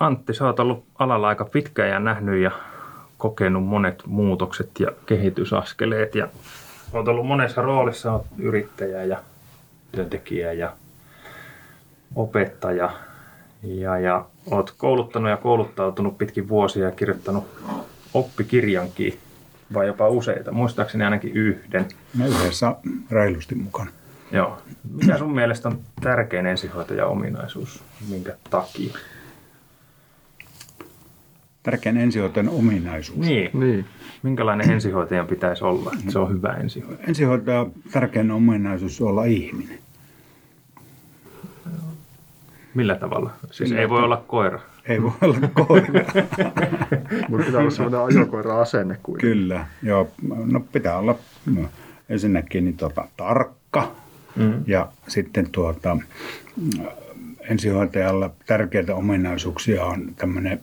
Antti, sä oot ollut alalla aika pitkään ja nähnyt ja kokenut monet muutokset ja kehitysaskeleet ja oot ollut monessa roolissa, oot yrittäjä ja työntekijä ja opettaja ja, ja oot kouluttanut ja kouluttautunut pitkin vuosia ja kirjoittanut oppikirjankin vai jopa useita, muistaakseni ainakin yhden. Me yhdessä reilusti mukana. Joo. Mikä sun mielestä on tärkein ensihoitajan ominaisuus? Minkä takia? Tärkein ensihoitajan ominaisuus. Niin. Niin. Minkälainen ensihoitajan pitäisi olla, että se on hyvä ensihoitaja? Ensihoitajan tärkein ominaisuus on olla ihminen. Millä tavalla? Siis Sillä ei voi olla koira. Ei voi olla koira. Mutta pitää olla sellainen ajokoira-asenne kuin. Kyllä, joo. No pitää olla no, ensinnäkin niin, tota, tarkka Mm. ja sitten tuota, mm, ensihoitajalla tärkeitä ominaisuuksia on tämmöinen,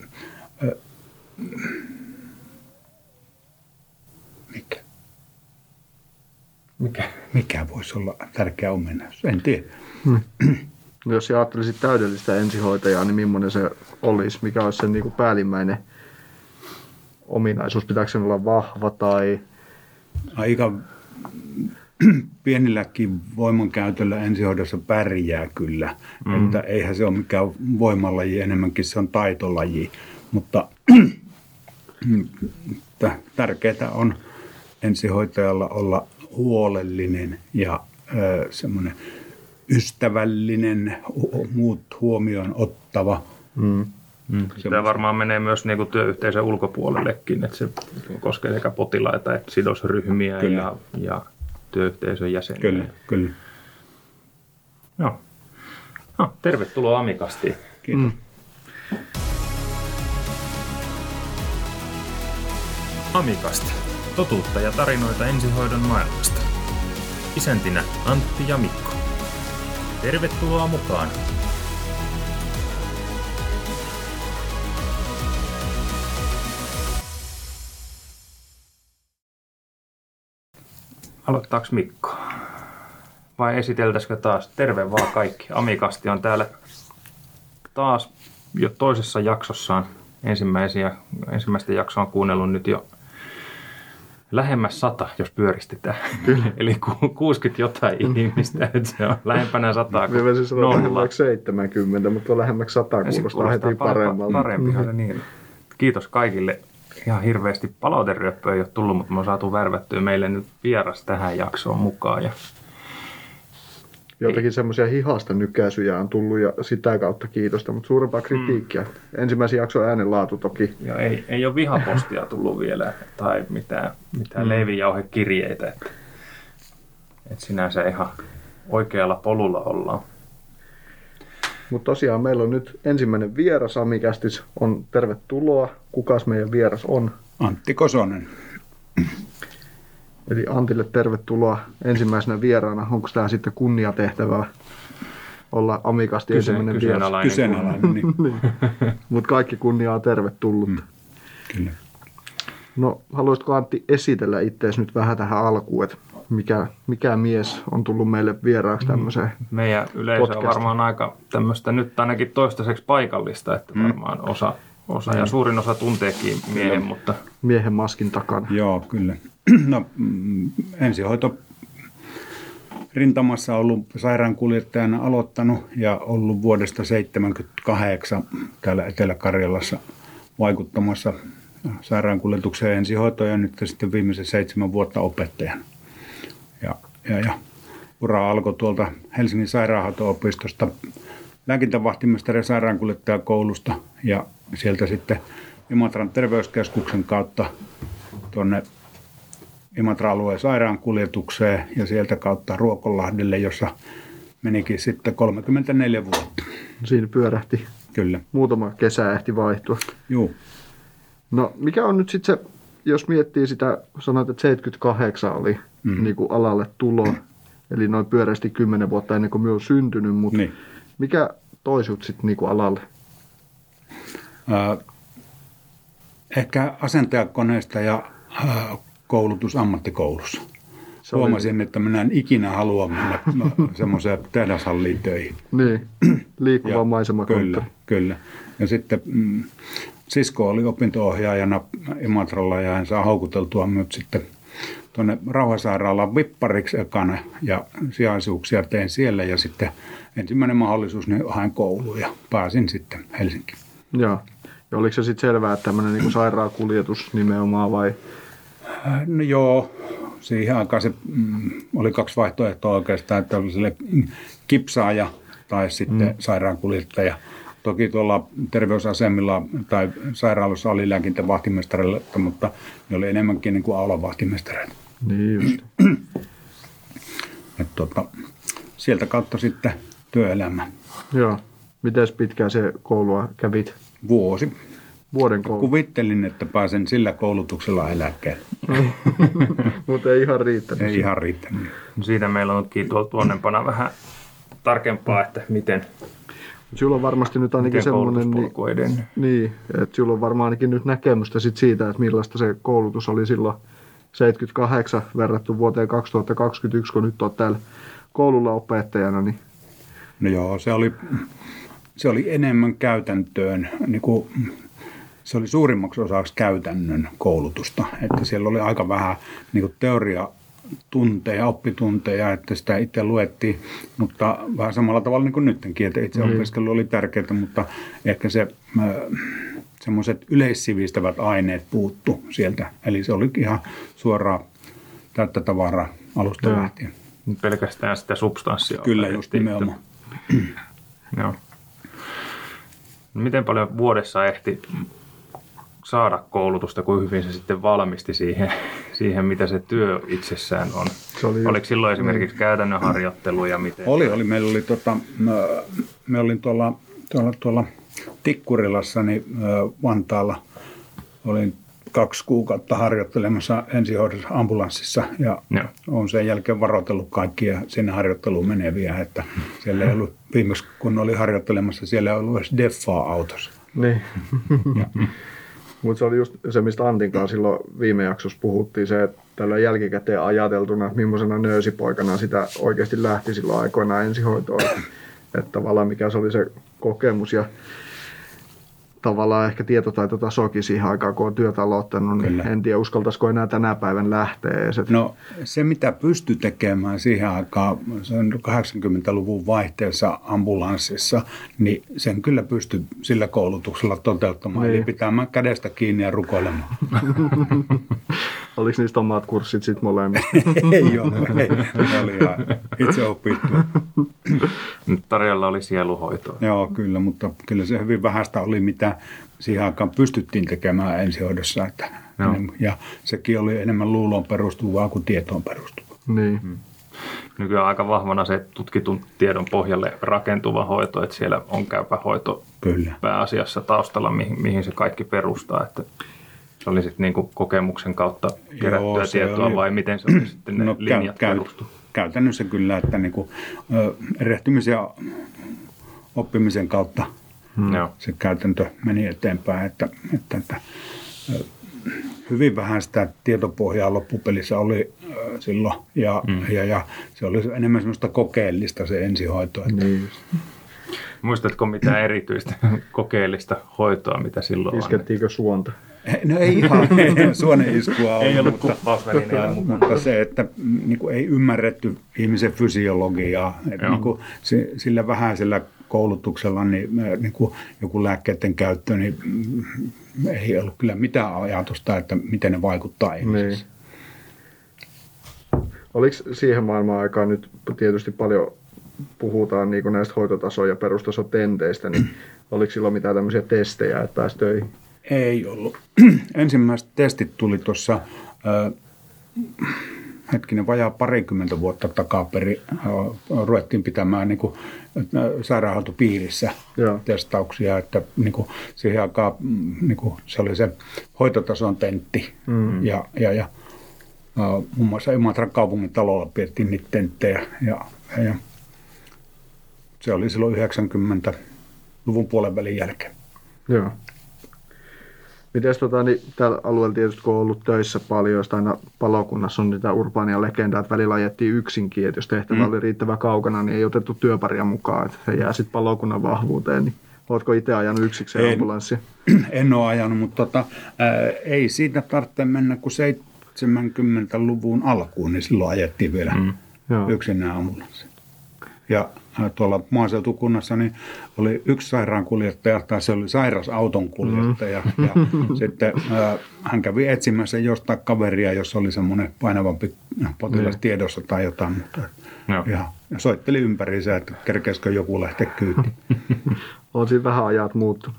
mikä, Mikä? mikä voisi olla tärkeä ominaisuus, en tiedä. No Jos ajattelisit täydellistä ensihoitajaa, niin millainen se olisi? Mikä olisi se niin kuin päällimmäinen ominaisuus? Pitääkö sen olla vahva tai... Aika pienilläkin voimankäytöllä ensihoidossa pärjää kyllä. Mm. Että eihän se ole mikään voimalaji, enemmänkin se on taitolaji. Mutta tärkeää on ensihoitajalla olla huolellinen ja semmoinen ystävällinen, muut huomioon ottava. Mm. Mm. Tämä varmaan menee myös niin kuin työyhteisön ulkopuolellekin, että se koskee sekä potilaita että sidosryhmiä Kyllä. ja, ja työyhteisön jäseniä. Kyllä, kyllä. Joo. No, tervetuloa Amikastiin. Kiitos. Mm. Amikasti. Totuutta ja tarinoita ensihoidon maailmasta. Isäntinä Antti ja Mikko. Tervetuloa mukaan. Aloittaako Mikko? Vai esiteltäisikö taas? Terve vaan kaikki. Amikasti on täällä taas jo toisessa jaksossaan. Ensimmäisiä, ensimmäistä jaksoa on kuunnellut nyt jo lähemmäs sata, jos pyöristetään. Eli ku- 60 jotain ihmistä, että se on lähempänä sataa Me voisin sanoa lähemmäksi 70, mutta lähemmäksi 100 Ja se kuulostaa heti pare- paremmalta. Parempihan se niin. Kiitos kaikille. Ihan hirveästi palauteryöppöä ei ole tullut, mutta me on saatu värvättyä meille nyt vieras tähän jaksoon mukaan. Ja Joitakin semmoisia hihasta nykäisyjä on tullut ja sitä kautta kiitosta, mutta suurempaa kritiikkiä. Mm. Ensimmäisen jakson äänenlaatu toki. Ja ei, ei ole vihapostia tullut vielä tai mitään, mitään mm. leivijauhekirjeitä. Että, että sinänsä ihan oikealla polulla ollaan. Mutta tosiaan meillä on nyt ensimmäinen vieras Amikästis. On tervetuloa. Kukas meidän vieras on? Antti Kosonen. Eli Antille tervetuloa ensimmäisenä vieraana. Onko tämä sitten kunniatehtävää olla Amikasti Kyse, ensimmäinen vieras? kyseenalainen. Kyseenalainen, niin Mutta kaikki kunnia on tervetullut. Mm. kyllä. No, haluaisitko Antti esitellä itseäsi nyt vähän tähän alkuun, että mikä, mikä mies on tullut meille vieraaksi tämmöiseen? Meidän yleisö on Podcast. varmaan aika tämmöistä nyt ainakin toistaiseksi paikallista, että varmaan osa, osa ja suurin osa tunteekin miehen, mutta miehen maskin takana. Joo, kyllä. No, mm, ensihoito rintamassa ollut sairaankuljettajana aloittanut ja ollut vuodesta 1978 täällä Etelä-Karjalassa vaikuttamassa sairaankuljetukseen ensihoitoon ja nyt sitten viimeisen seitsemän vuotta opettajana. Ja, ja, ja ura alkoi tuolta Helsingin sairaanhoito-opistosta lääkintävahtimestari sairaankuljettajakoulusta ja sieltä sitten Imatran terveyskeskuksen kautta tuonne Imatra-alueen sairaankuljetukseen ja sieltä kautta Ruokonlahdelle, jossa menikin sitten 34 vuotta. Siinä pyörähti. Kyllä, Muutama kesä ehti vaihtua. juu. No, mikä on nyt sitten se, jos miettii sitä, sanoit, että 78 oli mm. niin kuin alalle tulo, eli noin pyörästi 10 vuotta ennen kuin minä olen syntynyt, mutta Niin. mikä toisut sitten niin alalle? Ää, ehkä asentajakoneesta ja ää, koulutus ammattikoulussa. Se oli- huomasin, että minä en ikinä halua mennä semmoiseen tehdashalliin töihin. Niin, liikkuva maisemakonttori. Kyllä, kyllä. Ja sitten mm, sisko oli opinto-ohjaajana Imatralla ja hän saa houkuteltua minut sitten tuonne rauhasairaalaan vippariksi ekana ja sijaisuuksia tein siellä ja sitten ensimmäinen mahdollisuus niin hain kouluun ja pääsin sitten Helsinkiin. Joo. Ja oliko se sitten selvää, että tämmöinen niin sairaankuljetus nimenomaan vai? Äh, No joo, siihen aikaan se mm, oli kaksi vaihtoehtoa oikeastaan, että oli sille kipsaaja tai sitten mm. sairaankuljettaja. Toki tuolla terveysasemilla tai sairaaloissa oli lääkintävahtimestarille, mutta ne oli enemmänkin niin kuin aulavahtimestareita. Niin just. Et tota, sieltä kautta sitten työelämä. Joo. Miten pitkään se koulua kävit? Vuosi. Vuoden koulu. Kuvittelin, että pääsen sillä koulutuksella eläkkeelle. Mutta ei ihan riittänyt. Ei ihan riittänyt. No siitä meillä onkin tuolla tuonnempana vähän tarkempaa, että miten, Sulla on varmasti nyt ainakin semmoinen, niin, on niin, että sulla on varmaan ainakin nyt näkemystä sit siitä, että millaista se koulutus oli silloin 78 verrattu vuoteen 2021, kun nyt olet täällä koululla opettajana, niin No joo, se oli, se oli enemmän käytäntöön, niin kuin, se oli suurimmaksi osaksi käytännön koulutusta. Että siellä oli aika vähän niin teoria tunteja, oppitunteja, että sitä itse luettiin, mutta vähän samalla tavalla niin kuin nytkin, että itse opiskelu oli tärkeää, mutta ehkä se semmoiset yleissivistävät aineet puuttu sieltä. Eli se oli ihan suoraan täyttä tavaraa alusta Joo. lähtien. Pelkästään sitä substanssia. Kyllä, just nimenomaan. Joo. Miten paljon vuodessa ehti saada koulutusta, kuin hyvin se sitten valmisti siihen, siihen mitä se työ itsessään on? Se oli just- Oliko silloin esimerkiksi käytännön harjoitteluja? Miten? Oli, oli. Meillä oli tota, mä, me olin tuolla, tuolla, tuolla Tikkurilassa, niin Vantaalla olin kaksi kuukautta harjoittelemassa ensihoidossa ambulanssissa ja Joo. olen sen jälkeen varoitellut kaikkia sinne harjoitteluun meneviä, että siellä ei ollut viimeksi kun oli harjoittelemassa, siellä ei ollut edes deffaa autossa. Niin. Mutta se oli just se, mistä Antin kanssa silloin viime jaksossa puhuttiin, se, että tällä jälkikäteen ajateltuna, että millaisena nöösipoikana sitä oikeasti lähti silloin aikoinaan ensihoitoon. Että, tavallaan mikä se oli se kokemus ja tavallaan ehkä tietotaitotasokin siihen aikaan, kun on työtä aloittanut, niin Kyllä. en tiedä uskaltaisiko enää tänä päivän lähteä edes. No se, mitä pystyi tekemään siihen aikaan, se on 80-luvun vaihteessa ambulanssissa, niin sen kyllä pystyi sillä koulutuksella toteuttamaan. Niin. Eli pitämään kädestä kiinni ja rukoilemaan. Oliko niistä omat kurssit sitten molemmista? ei ole, ei. Oli ihan itse opittu. Nyt tarjolla oli sieluhoitoa. Joo, kyllä, mutta kyllä se hyvin vähäistä oli, mitä siihen aikaan pystyttiin tekemään ensihoidossa. Että, Joo. ja sekin oli enemmän luuloon perustuvaa kuin tietoon perustuvaa. niin. Nykyään aika vahvana se tutkitun tiedon pohjalle rakentuva hoito, että siellä on käypä hoito Kyllä. pääasiassa taustalla, mihin, mihin se kaikki perustaa. Että se oli sitten niinku kokemuksen kautta kerättyä Joo, tietoa oli- vai miten se oli sitten ne No, linjat käy, perustu? käytännössä kyllä, että niin kuin, ö, erehtymisen ja oppimisen kautta Joo. se käytäntö meni eteenpäin, että, että, että ö, hyvin vähän sitä tietopohjaa loppupelissä oli silloin ja, mm. ja, ja se oli enemmän semmoista kokeellista se ensihoito. Että, niin. Muistatko mitään erityistä kokeellista hoitoa, mitä silloin Iskettiinkö suonta? No ei ihan suoneiskua Ei ollut mutta, mutta se, että mm, niin kuin ei ymmärretty ihmisen fysiologiaa. Että niin kuin, se, sillä vähäisellä koulutuksella niin, me- niin kuin joku lääkkeiden käyttö, niin mm, ei ollut kyllä mitään ajatusta, että miten ne vaikuttaa ihmisiin. Niin. Oliko siihen maailman aikaan nyt tietysti paljon puhutaan niin näistä hoitotaso- ja perustasotenteistä, niin oliko silloin mitään tämmöisiä testejä, että pääsi töihin? Ei ollut. Ensimmäiset testit tuli tuossa, hetkinen, vajaa parikymmentä vuotta takaperin. ö, Ruvettiin pitämään niin kuin, sairaanhoitopiirissä Joo. testauksia, että niin kuin, siihen aikaan mm, niin kuin, se oli se hoitotason tentti. Mm. Ja, ja, ja ö, muun muassa Imatran kaupungin talolla pidettiin niitä tenttejä. Ja, ja, ja se oli silloin 90-luvun puolen välin jälkeen. Joo. Miten tota, niin tällä alueella tietysti kun on ollut töissä paljon, josta aina palokunnassa on niitä urbaania legendaa, että välillä ajettiin yksinkin, että jos tehtävä mm. oli riittävän kaukana, niin ei otettu työparia mukaan, että se jää sitten palokunnan vahvuuteen. Niin Oletko itse ajanut yksikseen En. ambulanssi? En ole ajanut, mutta tota, ää, ei siitä tarvitse mennä kuin 70-luvun alkuun, niin silloin ajettiin vielä mm. Yksinään ambulanssi. Ja tuolla maaseutukunnassa niin oli yksi sairaankuljettaja, tai se oli sairasauton kuljettaja. Mm. Ja sitten ää, hän kävi etsimässä jostain kaveria, jos oli semmoinen painavampi potilas tiedossa tai jotain. Mutta, ja, ja soitteli ympäriinsä, että kerkeisikö joku lähteä kyytiin. On siinä vähän ajat muuttu.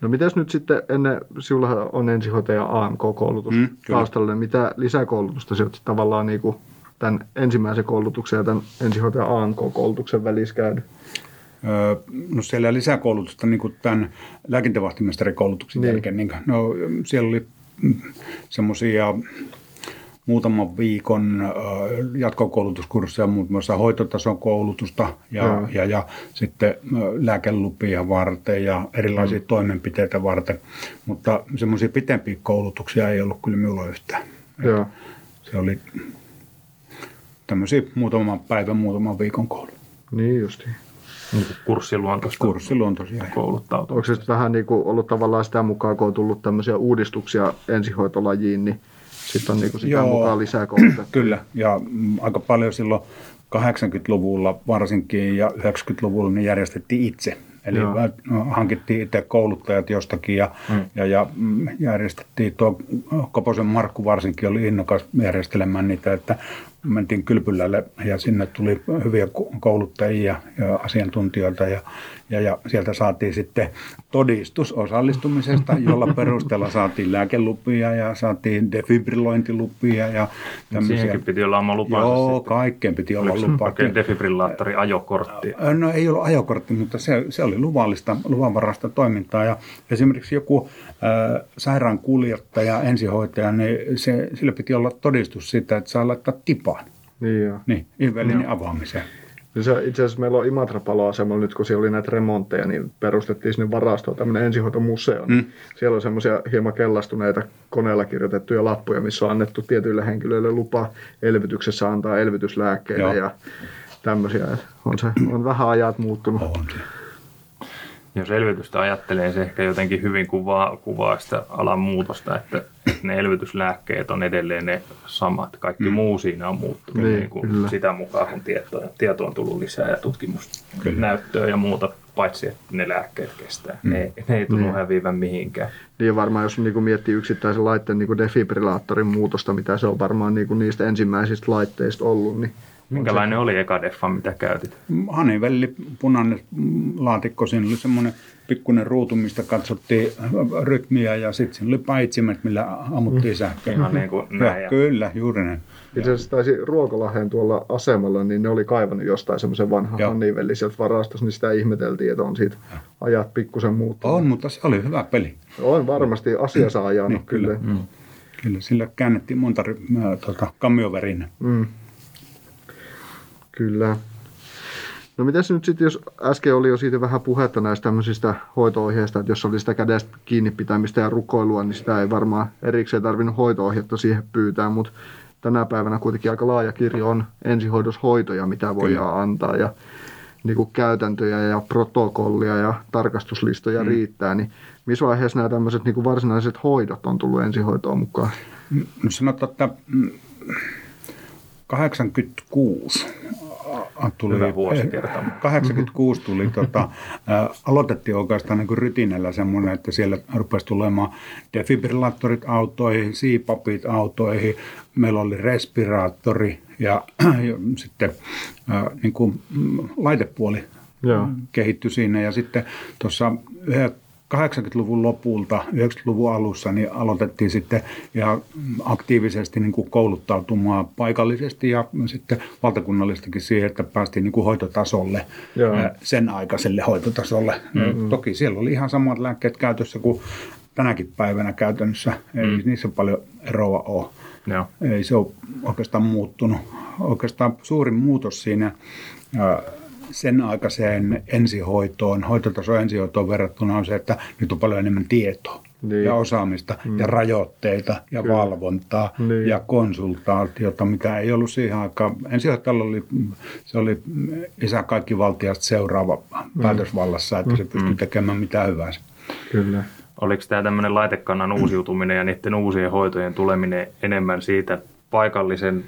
No mitäs nyt sitten ennen, sinulla on ensihoitaja AMK-koulutus Mm, kyllä. taustalla, niin mitä lisäkoulutusta sinä tavallaan niin kuin tämän ensimmäisen koulutuksen ja tämän ensihoitaja AMK-koulutuksen välissä käynyt? No siellä lisäkoulutusta niin kuin tämän lääkintävahtimestarikoulutuksen Niin. niin. jälkeen. Niin, no, siellä oli semmoisia muutaman viikon jatkokoulutuskursseja, muun muassa hoitotason koulutusta ja, Joo. ja, ja sitten lääkelupia varten ja erilaisia mm. toimenpiteitä varten. Mutta semmoisia pitempiä koulutuksia ei ollut kyllä minulla yhtään. Joo. Se oli tämmöisiä muutaman päivän, muutaman viikon koulu. Niin justiin. Niin kuin kurssiluontoista Kurssiluontoisia. kouluttautumista. Onko se sitten vähän niin kuin ollut tavallaan sitä mukaan, kun on tullut tämmöisiä uudistuksia ensihoitolajiin, niin sitten on niin kuin sitä Joo. mukaan lisää koulutettu? Kyllä, ja aika paljon silloin 80-luvulla varsinkin ja 90-luvulla niin järjestettiin itse. Eli Joo. Joo. hankittiin itse kouluttajat jostakin ja, mm. ja, ja mm, järjestettiin, tuo Koposen Markku varsinkin oli innokas järjestelemään niitä, että mentiin kylpylälle ja sinne tuli hyviä ko- kouluttajia ja asiantuntijoita ja, ja, ja sieltä saatiin sitten todistus osallistumisesta, jolla perusteella saatiin lääkelupia ja saatiin defibrillointilupia ja tämmöisiä. Siihenkin piti olla oma lupansa Joo, sitten. kaikkeen piti olla Oliko lupa. oikein defibrillaattori ajokortti? No ei ollut ajokortti, mutta se, se oli luvallista, luvanvaraista toimintaa. Ja esimerkiksi joku äh, sairaankuljettaja, ensihoitaja, niin se, sillä piti olla todistus siitä, että saa laittaa tipaan. Niin joo. Niin, avaamiseen. Niin se, itse asiassa meillä on Imatra-paloasemalla nyt, kun siellä oli näitä remontteja, niin perustettiin sinne varastoon tämmöinen ensihoitomuseo. Mm. Siellä on semmoisia hieman kellastuneita koneella kirjoitettuja lappuja, missä on annettu tietyille henkilöille lupa elvytyksessä antaa elvytyslääkkeitä Joo. ja tämmöisiä. On, se, on vähän ajat muuttunut. On se. Jos elvytystä ajattelee, niin se ehkä jotenkin hyvin kuvaa, kuvaa sitä alan muutosta, että ne elvytyslääkkeet on edelleen ne samat. Kaikki mm. muu siinä on muuttunut Niin, niin, kuin sitä mukaan, kun tietoa, tieto on tullut lisää ja tutkimusnäyttöä ja muuta, paitsi että ne lääkkeet kestää. Mm. Ne, ne ei tunnu Niin. häviävän mihinkään. Niin varmaan jos niin miettii yksittäisen laitteen niin defibrillaattorin muutosta, mitä se on varmaan niin niistä ensimmäisistä laitteista ollut, niin Minkälainen oli eka deffa, mitä käytit? Hanivelli, punainen laatikko, siinä oli semmoinen pikkuinen ruutu, mistä katsottiin rytmiä ja sitten siinä oli paitsimet, millä ammuttiin sähköä. Ihan niin kuin Ja, näin. Ja, kyllä, juuri näin. Itse asiassa taisi Ruokolahden tuolla asemalla, niin ne oli kaivannut jostain semmoisen vanhan. Hannivelli sieltä varastossa, niin sitä ihmeteltiin, että on siitä ajat pikkusen muuttunut. On, mutta se oli hyvä peli. On varmasti asia saa ajanut Niin, kyllä. kyllä. Kyllä, sillä käännettiin monta äh, tota, kammiovärinä. Mm. Kyllä. No mitäs nyt sitten, jos äsken oli jo siitä vähän puhetta näistä tämmöisistä hoito-ohjeista, että jos oli sitä kädestä kiinni pitämistä ja rukoilua, niin sitä ei varmaan erikseen tarvinnut hoito-ohjetta siihen pyytää, mutta tänä päivänä kuitenkin aika laaja kirjo on ensihoidoshoitoja, mitä voidaan antaa ja niin kuin käytäntöjä ja protokollia ja tarkastuslistoja mm. riittää, niin missä vaiheessa nämä tämmöiset niin kuin varsinaiset hoidot on tullut ensihoitoon mukaan? No sanotaan, että mm, 86 a- tuli, Hyvä vuosikertomus. 86 tuli, tota, ä, aloitettiin oikeastaan niin kuin rytinällä semmoinen, että siellä rupesi tulemaan defibrillaattorit autoihin, siipapit autoihin, meillä oli respiraattori ja, ja sitten niin kuin, mm, laitepuoli Joo. kehittyi siinä ja sitten tuossa 80-luvun lopulta, 90-luvun alussa, niin aloitettiin sitten ihan aktiivisesti niin kuin kouluttautumaan paikallisesti ja sitten valtakunnallistakin siihen, että päästiin niin kuin hoitotasolle, Joo. sen aikaiselle hoitotasolle. Mm-hmm. Toki siellä oli ihan samat lääkkeet käytössä kuin tänäkin päivänä käytännössä. Ei mm. niissä paljon eroa ole. Joo. Ei se ole oikeastaan muuttunut. Oikeastaan suurin muutos siinä sen aikaiseen ensihoitoon, hoitotaso ensihoitoon verrattuna on se, että nyt on paljon enemmän tietoa Niin. ja osaamista mm. ja rajoitteita ja Kyllä. valvontaa Niin. ja konsultaatiota, mitä ei ollut siihen aikaan. Ensihoitajalla oli, se oli isä kaikki valtiasta seuraava mm. päätösvallassa, että se pystyi tekemään mitä hyvänsä. Kyllä. Oliko tämä tämmöinen laitekannan uusiutuminen ja niiden uusien hoitojen tuleminen enemmän siitä paikallisen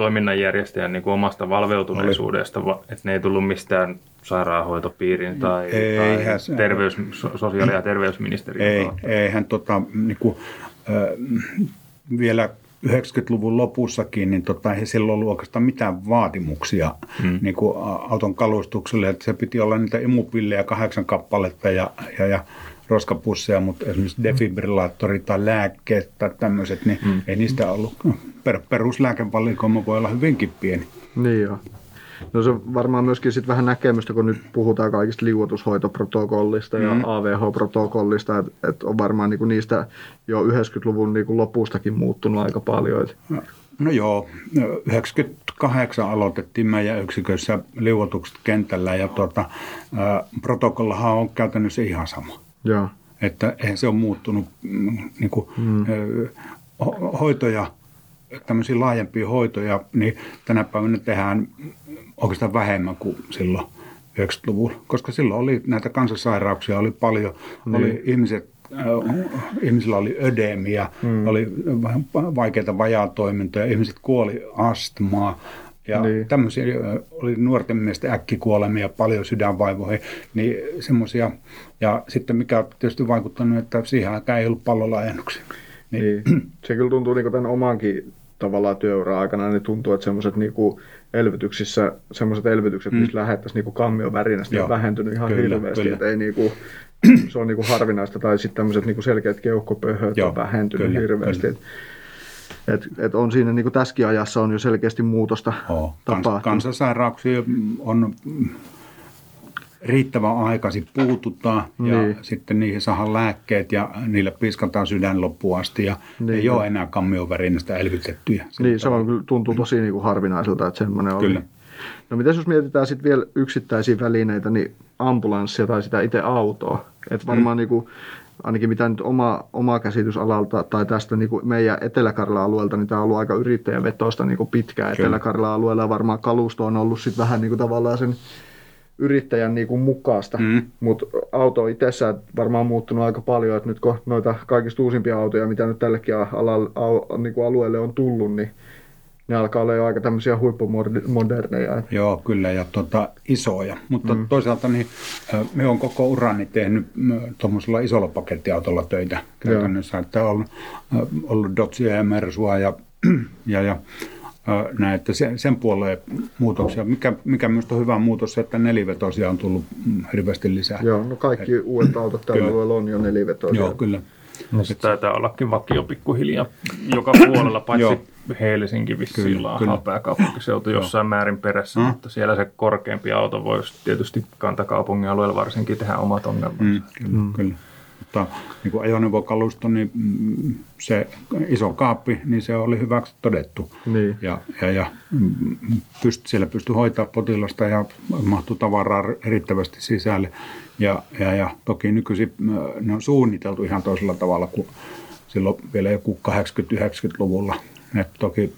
toiminnanjärjestäjän niin kuin omasta valveutuneisuudesta, va- että ne ei tullut mistään sairaanhoitopiirin tai, Eihän tai terveys, so- sosiaali- ja terveysministeriön Ei, kautta? eihän tota, niinku, ö, vielä 90-luvun lopussakin, niin tota, ei silloin ollut oikeastaan mitään vaatimuksia mm. niin kuin auton kalustukselle. Että se piti olla niitä imupillejä kahdeksan kappaletta ja, ja, ja roskapusseja, mutta esimerkiksi defibrillaattori tai lääkkeet tai tämmöiset, niin mm. ei niistä ollut. Per, peruslääkevalikoima voi olla hyvinkin pieni. Niin joo. No se varmaan myöskin sit vähän näkemystä, kun nyt puhutaan kaikista liuotushoitoprotokollista ja Mm. AVH-protokollista, että et on varmaan niinku niistä jo 90-luvun niinku lopustakin muuttunut aika paljon. Et, No joo, 98 aloitettiin meidän yksikössä liuotukset kentällä ja tuota, ä, protokollahan on käytännössä ihan sama. Joo. Että eihän se ole muuttunut mm, niin kuin, mm. ho- hoitoja, tämmöisiä laajempia hoitoja, niin tänä päivänä tehdään oikeastaan vähemmän kuin silloin 90-luvulla, koska silloin oli näitä kansansairauksia oli paljon, niin. oli ihmiset ihmisillä oli ödemiä, mm. oli vaikeita vajaatoimintoja, ihmiset kuoli astmaa ja Niin. tämmöisiä oli nuorten miesten äkkikuolemia, paljon sydänvaivoihin, niin semmoisia. Ja sitten mikä on tietysti vaikuttanut, että siihen aikaan ei ollut pallolaajennuksia. Niin, Niin. Se kyllä tuntuu niinku tämän omankin tavallaan työura aikana, niin tuntuu, että semmoiset niinku elvytyksissä, semmoiset elvytykset, mm. missä lähettäisiin niinku kammion värinästä, on vähentynyt ihan Kyllä, hirveästi, kyllä. että ei niinku, se on niinku harvinaista, tai sitten tämmöiset niinku selkeät keuhkopöhöt Joo, on vähentynyt kyllä, hirveästi. kyllä. Et, et, on siinä niinku tässäkin ajassa on jo selkeästi muutosta Oo, kans, kansansairauksia on riittävän aikaisin puututaan ja Niin. sitten niihin saadaan lääkkeet ja niillä piskataan sydän loppuun asti ja Niin. ei ole enää kammiovärinästä elvytettyjä. Niin, se on, kyllä- tuntuu tosi niinku harvinaiselta, että semmoinen oli. Kyllä. No miten jos mietitään sitten vielä yksittäisiä välineitä, niin ambulanssia tai sitä itse autoa. Että varmaan mm. niinku, ainakin mitä nyt oma, oma käsitys alalta tai tästä niinku meidän Etelä-Karjalan alueelta, niin tämä on ollut aika yrittäjävetoista niinku pitkään Kyllä. Etelä-Karjalan alueella varmaan kalusto on ollut sitten vähän niinku tavallaan sen yrittäjän niinku mukaista, Mm. mutta auto itsessään varmaan muuttunut aika paljon, että nyt kun noita kaikista uusimpia autoja, mitä nyt tällekin alalle, au, niinku alueelle on tullut, niin ne alkaa olla jo aika tämmöisiä huippumoderneja. Joo, kyllä, ja tota, isoja. Mutta mm. toisaalta niin, me on koko urani tehnyt tuommoisella isolla pakettiautolla töitä käytännössä. Että on ö, ollut Dodgea ja Mersua ja, ja, ja että sen, sen puoleen muutoksia. Mikä, mikä minusta on hyvä muutos, että nelivetosia on tullut mm, hirveästi lisää. Joo, no kaikki uudet autot tällä Kyllä. alueella on jo nelivetoisia. Joo kyllä. No, se taitaa ollakin vakio pikkuhiljaa joka puolella, paitsi Joo. Helsinki vissiin Kyllä, on kyllä. pääkaupunkiseutu jossain määrin perässä, Mm. mutta siellä se korkeampi auto voisi tietysti kantakaupungin alueella varsinkin tehdä omat ongelmansa. Mm, kyllä, mm. kyllä. Mutta niin kuin ajoneuvokalusto, niin mm, se iso kaappi, niin se oli hyväksi todettu. Niin. Ja, ja, ja mm, pyst, siellä pystyi hoitaa potilasta ja mahtui tavaraa riittävästi sisälle. Ja, ja, ja toki nykyisin mm, ne on suunniteltu ihan toisella tavalla kuin silloin vielä joku 80-90-luvulla. Et toki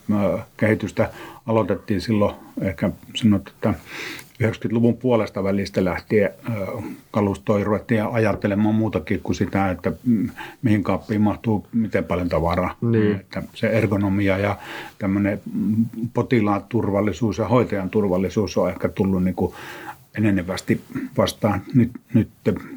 kehitystä aloitettiin silloin, ehkä sanot, että 90-luvun puolesta välistä lähtien äh, kalustoa ruvettiin ajattelemaan muutakin kuin sitä, että mm, mihin kaappiin mahtuu miten paljon tavaraa. Niin. Että se ergonomia ja tämmöinen mm, potilaan turvallisuus ja hoitajan turvallisuus on ehkä tullut niin kuin enenevästi vastaan nyt, nyt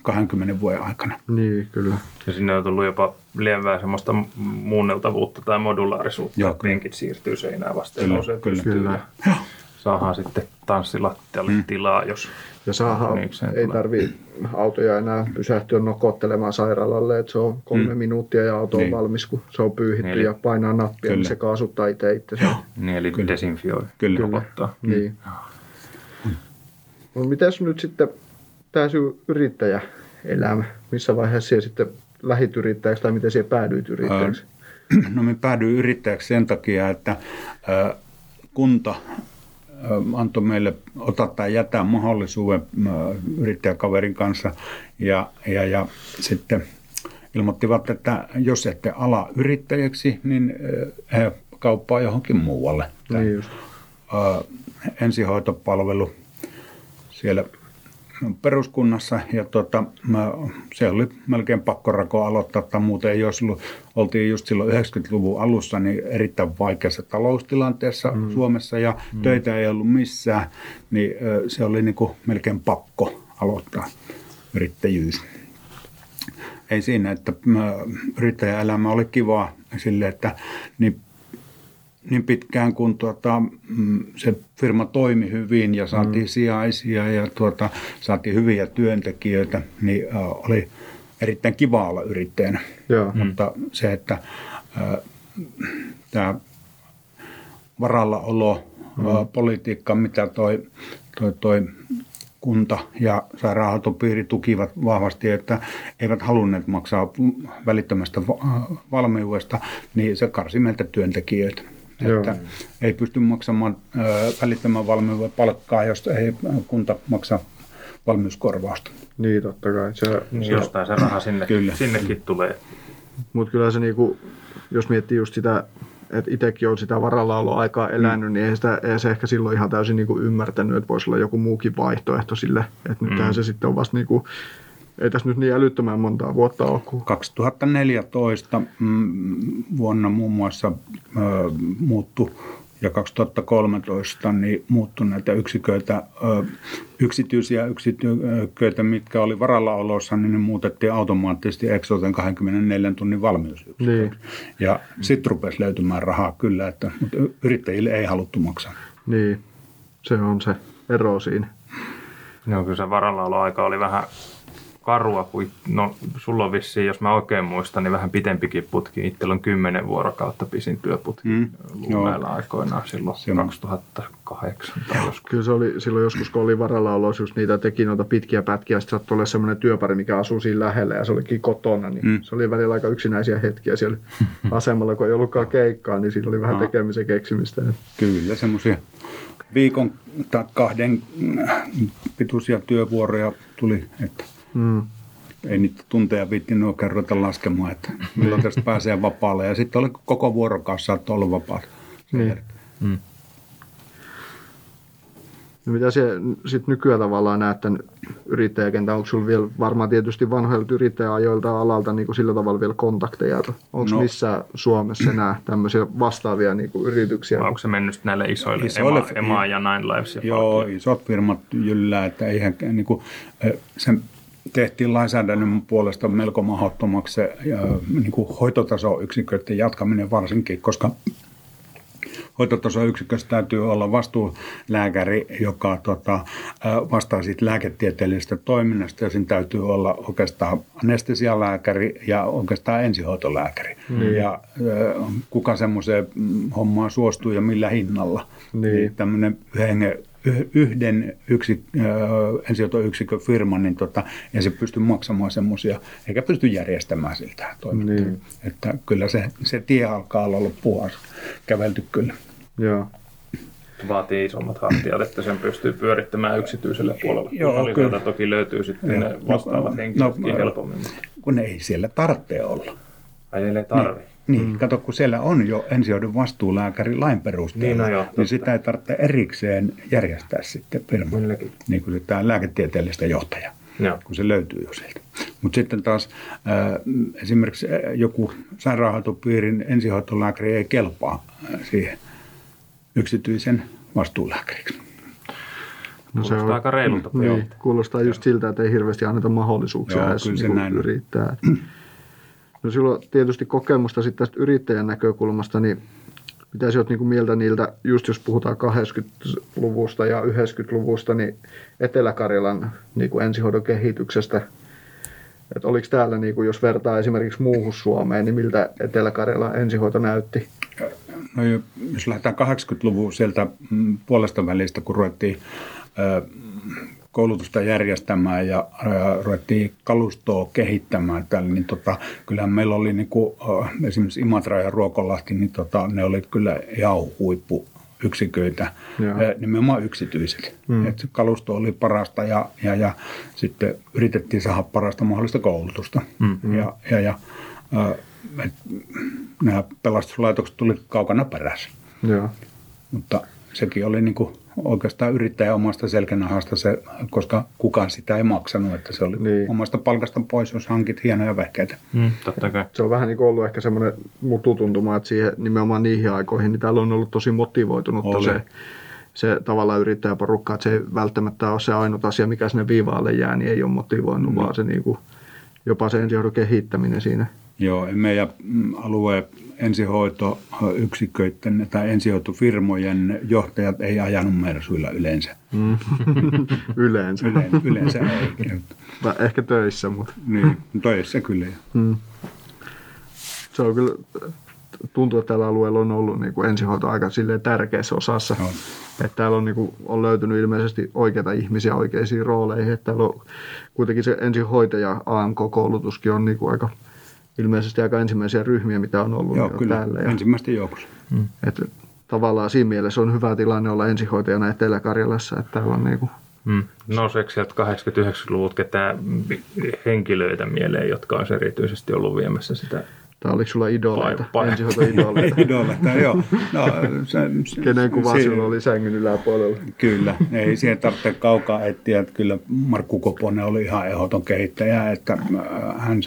20 vuoden aikana. Niin, kyllä. Ja sinne on tullut jopa lievää semmoista muunneltavuutta tai modulaarisuutta, Joo, että penkit siirtyy seinään vasten Kyllä, nousee kyllä. Kyllä. ja saadaan sitten tanssilattialle mm. tilaa, jos Ja saadaan, Niikseen ei tulee. tarvi autoja enää pysähtyä nokottelemaan sairaalalle, että se on kolme mm. minuuttia ja auto on Niin. valmis, kun se on pyyhitty Eli- ja painaa nappia, Kyllä. niin se kaasuttaa itse itsensä. niin, eli Kyllä. desinfioi, Kyllä. rokottaa. Niin. No mitäs nyt sitten tämä sinun yrittäjäelämä, missä vaiheessa siellä sitten lähit yrittäjäksi tai miten siellä päädyit yrittäjäksi? No me päädyin yrittäjäksi sen takia, että kunta antoi meille ottaa tai jättää mahdollisuuden yrittäjäkaverin kanssa ja, ja, ja sitten ilmoittivat, että jos ette ala yrittäjäksi, niin he kauppaa johonkin muualle. Niin just. Ensihoitopalvelu siellä peruskunnassa ja tuota, mä, se oli melkein pakkorako aloittaa, tai muuten ei olisi ollut, oltiin just silloin 90-luvun alussa niin erittäin vaikeassa taloustilanteessa mm. Suomessa ja mm. töitä ei ollut missään, niin se oli niin kuin melkein pakko aloittaa yrittäjyys. Ei siinä, että yrittäjäelämä oli kivaa sille, että niin niin pitkään kun tuota, mm, se firma toimi hyvin ja saatiin mm. sijaisia ja tuota, saatiin hyviä työntekijöitä, niin oli erittäin kiva olla yrittäjänä. Joo. Mm. Mutta se, että uh, tämä varallaolo, mm. uh, politiikka, mitä toi, toi, toi kunta ja sairaanhoitopiiri tukivat vahvasti, että eivät halunneet maksaa välittömästä valmiudesta, niin se karsi meiltä työntekijöitä. Joo. Että ei pysty maksamaan välittämään valmiuden palkkaa, jos ei kunta maksa valmiuskorvausta. Niin, totta kai. Se, niin, se, jostain se raha sinne, kyllä. sinnekin tulee. Mutta kyllä se, niinku, jos miettii just sitä, että itsekin on sitä aikaa elänyt, mm. niin ei, sitä, ei se ehkä silloin ihan täysin niinku ymmärtänyt, että voisi olla joku muukin vaihtoehto sille. Että mm. se sitten on vasta niinku, ei tässä nyt niin älyttömän montaa vuotta ole. 2014 mm, vuonna muun muassa ö, muuttu ja 2013 niin muuttui näitä yksiköitä, ö, yksityisiä yksiköitä, mitkä oli varallaolossa, niin ne muutettiin automaattisesti Exoten 24 tunnin valmiusyksiköitä. Niin. Ja sitten rupesi löytymään rahaa kyllä, että, mutta yrittäjille ei haluttu maksaa. Niin, se on se ero siinä. No kyllä se varallaoloaika oli vähän karua, kuin, no sulla on vissiin, jos mä oikein muistan, niin vähän pitempikin putki. Itsellä on kymmenen vuorokautta pisin työputki mm. näillä aikoinaan silloin se 2008 tai joskus. Kyllä se oli silloin joskus, kun oli varalla olla just niitä teki noita pitkiä pätkiä, sitten saattoi olla semmoinen työpari, mikä asuu siinä lähellä ja se olikin kotona, niin mm. se oli välillä aika yksinäisiä hetkiä siellä asemalla, kun ei ollutkaan keikkaa, niin siinä oli vähän tekemisen keksimistä. Kyllä, semmoisia viikon tai kahden pituisia työvuoroja tuli, että Mm. Ei niitä tunteja viittinyt oikein ruveta laskemaan, että milloin tästä pääsee vapaalle. Ja sitten oli koko vuorokausi saattoi olla vapaa. Niin. Mm. No mitä se sitten nykyään tavallaan näet tämän yrittäjäkentän? Onko sinulla vielä varmaan tietysti vanhoilta yrittäjäajoilta alalta niin kuin sillä tavalla vielä kontakteja? Onko no. missä Suomessa nämä tämmöisiä vastaavia niin kuin yrityksiä? Onko se mennyt näille isoille, isoille Ema, Ema ja Nine Lives? Ja Joo, paljon? isot firmat jyllää, että eihän niin kuin, sen tehtiin lainsäädännön puolesta melko mahdottomaksi se niin kuin hoitotasoyksiköiden jatkaminen varsinkin, koska hoitotasoyksikössä täytyy olla vastuulääkäri, joka tota, vastaa siitä lääketieteellisestä toiminnasta ja siinä täytyy olla oikeastaan anestesialääkäri ja oikeastaan ensihoitolääkäri. Mm. Ja kuka semmoiseen hommaan suostuu ja millä hinnalla. Niin. niin tämmöinen hengen yhden yksi, ensihoitoyksikön firman, niin tota, ei se pysty maksamaan semmoisia, eikä pysty järjestämään siltä toimintaa. Niin. Että kyllä se, se tie alkaa olla loppua kävelty kyllä. Joo. Vaatii isommat hartiat, että sen pystyy pyörittämään yksityiselle puolelle. Joo, kyllä. toki löytyy sitten Joo. ne vastaavat no, henkilötkin no, helpommin. Kun ei siellä tarvitse olla. Ai ei tarvi. Niin. Niin, mm. kato, kun siellä on jo ensihoidon vastuulääkäri lain perusteella, niin, no joo, niin sitä ei tarvitse erikseen järjestää sitten firma, niin kuin tämä lääketieteellistä johtaja, joo. kun se löytyy jo sieltä. Mutta sitten taas äh, esimerkiksi joku sairaanhoitopiirin ensihoitolääkäri ei kelpaa äh, siihen yksityisen vastuulääkäriksi. No se on aika reilulta. Niin, kuulostaa just siltä, että ei hirveästi anneta mahdollisuuksia Joo, edes niin näin yrittää. No silloin tietysti kokemusta sitten tästä yrittäjän näkökulmasta, niin mitä sä oot niin mieltä niiltä, just jos puhutaan 80-luvusta ja 90-luvusta, niin Etelä-Karjalan niin kuin ensihoidon kehityksestä, että oliko täällä, niin kuin, jos vertaa esimerkiksi muuhun Suomeen, niin miltä Etelä-Karjalan ensihoito näytti? No jos lähdetään 80-luvun sieltä mm, puolesta välistä, kun ruvettiin koulutusta järjestämään ja, ruvettiin kalustoa kehittämään tällä, niin tota, kyllähän meillä oli niin kuin, esimerkiksi Imatra ja Ruokolahti, niin tota, ne oli kyllä ihan huippu yksiköitä, Joo. nimenomaan yksityiset. Mm. Et kalusto oli parasta ja, ja, ja sitten yritettiin saada parasta mahdollista koulutusta. Mm. Ja, ja, ja et, nämä pelastuslaitokset tuli kaukana perässä. Joo. Mutta sekin oli niin kuin oikeastaan yrittäjä omasta selkänahasta se, koska kukaan sitä ei maksanut, että se oli Niin. omasta palkasta pois, jos hankit hienoja vehkeitä. Mm, totta kai. Se on vähän niin kuin ollut ehkä semmoinen mututuntuma, että siihen, nimenomaan niihin aikoihin niin täällä on ollut tosi motivoitunutta Oli. se, se tavallaan yrittäjäporukka, että se ei välttämättä ole se ainut asia, mikä sinne viivaalle jää, niin ei ole motivoinut, mm. vaan se niin kuin, jopa se ensihoidon kehittäminen siinä. Joo, meidän alueen ensihoitoyksiköiden tai ensihoitofirmojen johtajat ei ajanut mersuilla yleensä. Yleensä. Yleensä, yleensä ei. Tai Ehkä töissä, mutta Niin, töissä kyllä. mm. se on kyllä, tuntuu, että tällä alueella on ollut niin kuin ensihoito aika silleen tärkeässä osassa. On. Että täällä on, niin kuin, on löytynyt ilmeisesti oikeita ihmisiä oikeisiin rooleihin. Että täällä on kuitenkin se ensihoitaja AMK-koulutuskin on niin kuin aika, ilmeisesti aika ensimmäisiä ryhmiä, mitä on ollut Joo, jo kyllä. täällä. Ja, Ensimmäisten joukossa. että tavallaan siinä mielessä on hyvä tilanne olla ensihoitajana Etelä-Karjalassa, että täällä on niin kuin, Mm. Nouseeko sieltä 80-90-luvut ketään henkilöitä mieleen, jotka olisi erityisesti ollut viemässä sitä? tai oliko sulla idoleita, ensihoitoidoleita? Idoleita, joo. No, se, se, Kenen kuva se- sinulla oli sängyn yläpuolella? Kyllä, ei siihen tarvitse kaukaa etsiä. Että kyllä Markku Koponen oli ihan ehdoton kehittäjä, että äh, hän,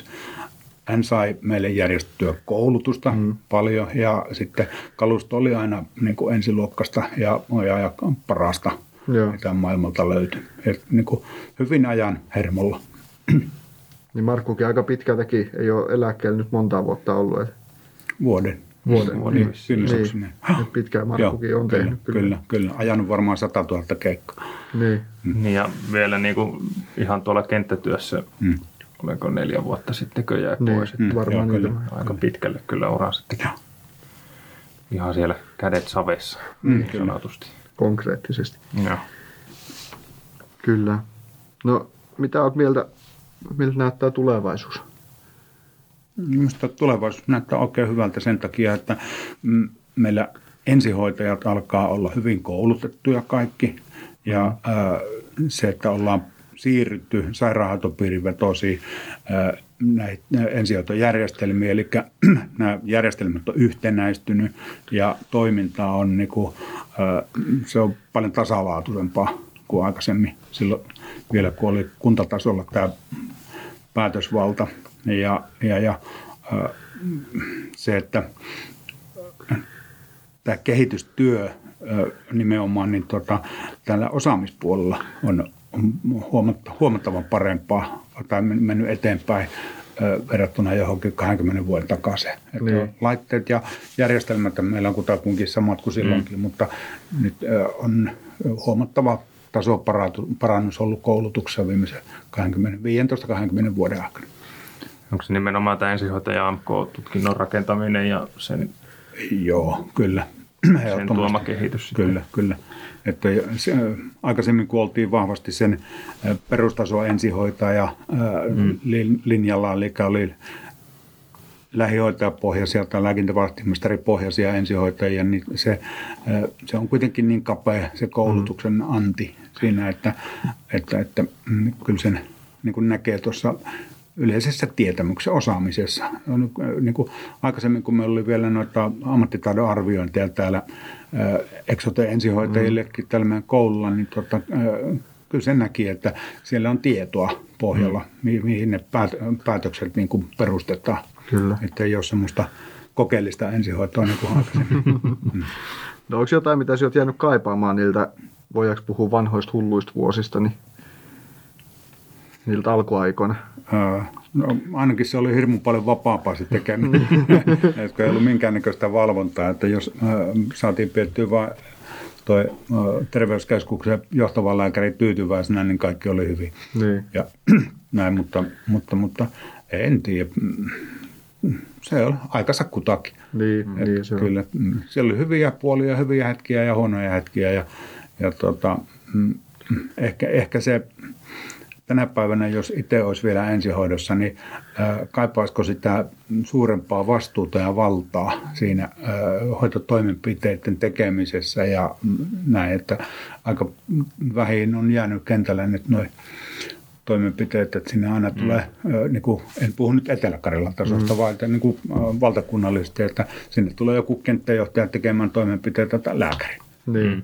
hän sai meille järjestettyä koulutusta mm. paljon ja sitten kalusto oli aina niin kuin ensiluokkasta ja, ja, ja parasta, Joo. mitä maailmalta löytyi. Et, niin kuin hyvin ajan hermolla. Niin Markkukin aika pitkältäkin ei ole eläkkeellä nyt monta vuotta ollut. Että Vuoden. Vuoden. Vuoden Niin, kynnysoksineen. Niin, et pitkään Markkukin on kyllä, tehnyt. Kyllä, kyllä, kyllä. Ajanut varmaan 100 000 keikkaa. Niin. Niin ja vielä niin kuin ihan tuolla kenttätyössä, Mm. Oliko neljä vuotta sitten, kun jäi Niin, pois. mm, Että varmaan joo, kyllä. aika pitkälle kyllä uraa sitten. Joo. Ihan siellä kädet savessa, Mm, niin sanotusti. Konkreettisesti. Joo. Kyllä. No, mitä olet mieltä, miltä näyttää tulevaisuus? Minusta tulevaisuus näyttää oikein hyvältä sen takia, että meillä ensihoitajat alkaa olla hyvin koulutettuja kaikki. Ja se, että ollaan siirrytty sairaanhoitopiirivetosiin ää, näihin ensihoitojärjestelmiin, eli nämä järjestelmät on yhtenäistynyt ja toiminta on, niin kuin, se on paljon tasalaatuisempaa kuin aikaisemmin. Silloin vielä kun oli kuntatasolla tämä päätösvalta ja, ja, ja se, että tämä kehitystyö nimenomaan niin tota, tällä osaamispuolella on, on huomatta, huomattavan parempaa tai men- mennyt eteenpäin verrattuna johonkin 20 vuoden takaisin. Että Niin. Laitteet ja järjestelmät meillä on kutakuinkin samat kuin silloinkin, mm. mutta nyt on huomattava tasoparannus ollut koulutuksessa viimeisen 15-20 vuoden aikana. Onko se nimenomaan tämä ensihoitaja AMK-tutkinnon rakentaminen ja sen, Joo, kyllä. Sen tuoma kehitys? sitten? Kyllä, kyllä. Että se, aikaisemmin kun oltiin vahvasti sen ä, perustaso ensihoitaja mm. linjalla, eli oli lähihoitajapohjaisia tai lääkintävahtimestaripohjaisia ensihoitajia, niin se, se on kuitenkin niin kapea se koulutuksen anti siinä, että, että, että mm, kyllä sen niin kuin näkee tuossa yleisessä tietämyksen osaamisessa. On, äh, Niin kuin aikaisemmin, kun meillä oli vielä noita ammattitaidon arviointeja täällä äh, Exote ensihoitajillekin täällä meidän koululla, niin tota, äh, kyllä sen näki, että siellä on tietoa pohjalla, mi- mihin ne päät- päätökset niin kuin perustetaan. Kyllä. Että ei ole semmoista kokeellista ensihoitoa niin kuin aikaisemmin. No onko jotain, mitä sinä olet jäänyt kaipaamaan niiltä, voidaanko puhua vanhoista hulluista vuosista, niin niiltä alkuaikoina? Öö, No, ainakin se oli hirmu paljon vapaampaa se tekeminen, että ei ollut minkäännäköistä valvontaa, että jos äh, saatiin pidettyä vain toi äh, terveyskeskuksen johtava lääkäri tyytyväisenä, niin kaikki oli hyvin. Niin. Ja näin, mutta, mutta, mutta en tiedä. Se on aikansa kutakin. Niin, Et niin se kyllä, mm, siellä oli hyviä puolia, hyviä hetkiä ja huonoja hetkiä. Ja, ja tota, mm, ehkä, ehkä se tänä päivänä, jos itse olisi vielä ensihoidossa, niin kaipaisiko sitä suurempaa vastuuta ja valtaa siinä hoitotoimenpiteiden tekemisessä ja näin, että aika vähin on jäänyt kentällä nyt noin toimenpiteet, että sinne aina tulee, mm. niin kuin, en puhu nyt Etelä-Karjalan tasosta, mm. vaan että, niin kuin, valtakunnallisesti, että sinne tulee joku kenttäjohtaja tekemään toimenpiteitä tai lääkäri. Niin. Mm.